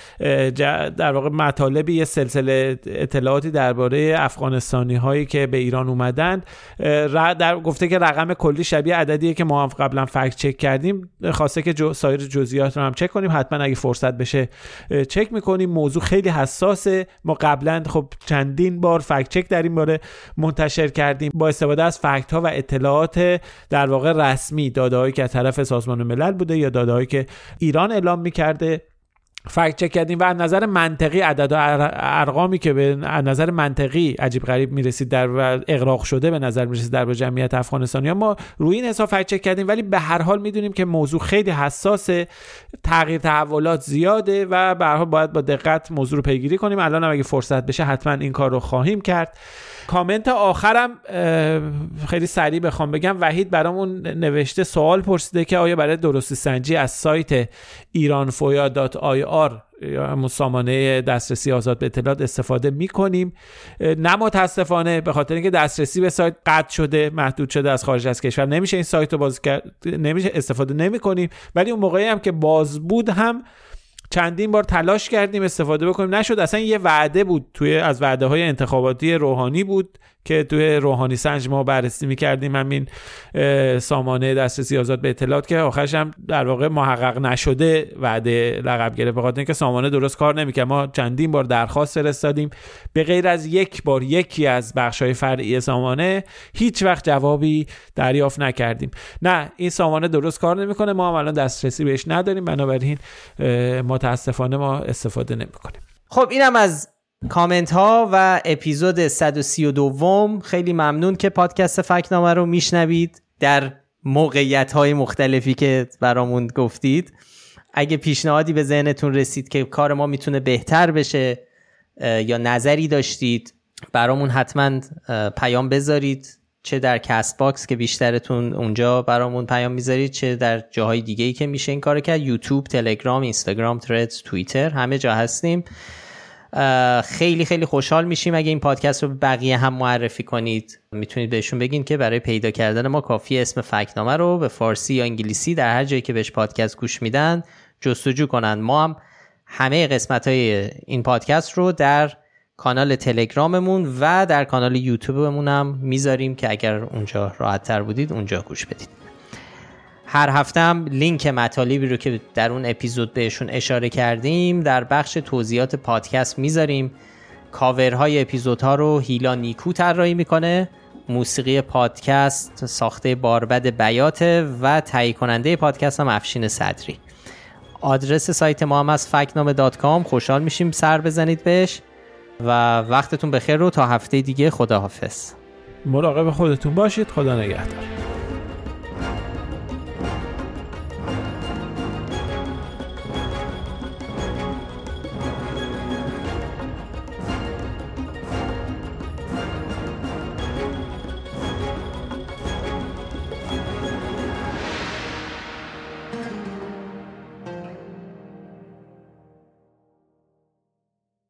در واقع مطالبی یه سلسله اطلاعاتی درباره افغانستانی هایی که به ایران اومدن. در گفته که رقم کلی شبیه عددیه که ما هم قبلا فکت چک کردیم. خواسته که جو سایر جزئیات رو هم چک کنیم. حتما اگه فرصت بشه چک می‌کنیم. موضوع خیلی حساسه. ما قبلا خب چندین بار فکت چک در این باره منتشر کردیم. با استفاده از فکت ها و اطلاعات در واقع رسمی دادههایی که از طرف سازمان ملل بوده یا دادههایی که ایران اعلام می‌کرده. فکت چک کردیم و از نظر منطقی عدد و ارقامی که به نظر منطقی عجیب غریب می‌رسید در اقراق شده به نظر می‌رسید در جمعیت افغانستانی ما روی این حساب فکت چک کردیم ولی به هر حال می‌دونیم که موضوع خیلی حساس تغییر تحولات زیاده و به هر حال باید با دقت موضوع رو پیگیری کنیم. الان هم اگه فرصت بشه حتما این کار رو خواهیم کرد. کامنت آخرم خیلی سریع بخوام بگم. وحید برامون نوشته سوال پرسیده که آیا برای درستی سنجی از سایت ایرانفویا dot ir یا همون سامانه دسترسی آزاد به اطلاعات استفاده می کنیم نه متاسفانه به خاطر اینکه دسترسی به سایت قطع شده محدود شده از خارج از کشور. نمیشه این سایت رو باز نمیشه استفاده نمی کنیم ولی اون موقعی هم که باز بود هم چندین بار تلاش کردیم استفاده بکنیم. نشد. اصلا یه وعده بود توی از وعده های انتخاباتی روحانی بود. که توی روحانی سنج ما بررسی می‌کردیم همین سامانه دسترسی آزاد به اطلاعات که آخرش هم در واقع محقق نشده وعده لقب گرفت. بخاطر اینکه سامانه درست کار نمی‌کرد. ما چندین بار درخواست فرستادیم. به غیر از یک بار یکی از بخش های فرعی سامانه هیچ وقت جوابی دریافت نکردیم. نه این سامانه درست کار نمی‌کنه. ما هم الان دسترسی بهش نداریم. بنابراین متاسفانه ما استفاده نمی‌کنیم. خب اینم از کامنت ها و اپیزود 132 خیلی ممنون که پادکست فکت‌نامه رو میشنوید در موقعیت های مختلفی که برامون گفتید. اگه پیشنهادی به ذهنتون رسید که کار ما می‌تونه بهتر بشه یا نظری داشتید برامون حتما پیام بذارید. چه در Castbox که بیشترتون اونجا برامون پیام می‌ذارید چه در جاهای دیگه ای که میشه این کار کرد. یوتیوب تلگرام اینستاگرام Threads توییتر همه جا هستیم. خیلی خیلی خوشحال میشیم. اگه این پادکست رو بقیه هم معرفی کنید می‌تونید بهشون بگین که برای پیدا کردن ما کافی اسم فکنامه رو به فارسی یا انگلیسی در هر جایی که بهش پادکست گوش میدن جستجو کنن. ما هم همه قسمت های این پادکست رو در کانال تلگراممون و در کانال یوتیوبمون هم می‌ذاریم که اگر اونجا راحت تر بودید اونجا گوش بدید. هر هفته هم لینک مطالبی رو که در اون اپیزود بهشون اشاره کردیم در بخش توضیحات پادکست می‌ذاریم. کاورهای اپیزودها رو هیلا نیکو طراحی می‌کنه موسیقی پادکست ساخته باربد بیاته و تهیه کننده پادکست هم افشین صدری. آدرس سایت ما هم از فکنامه خوشحال میشیم سر بزنید بهش و وقتتون بخیر رو تا هفته دیگه خداحافظ. مراقب خودتون باشید. خدا نگهدار.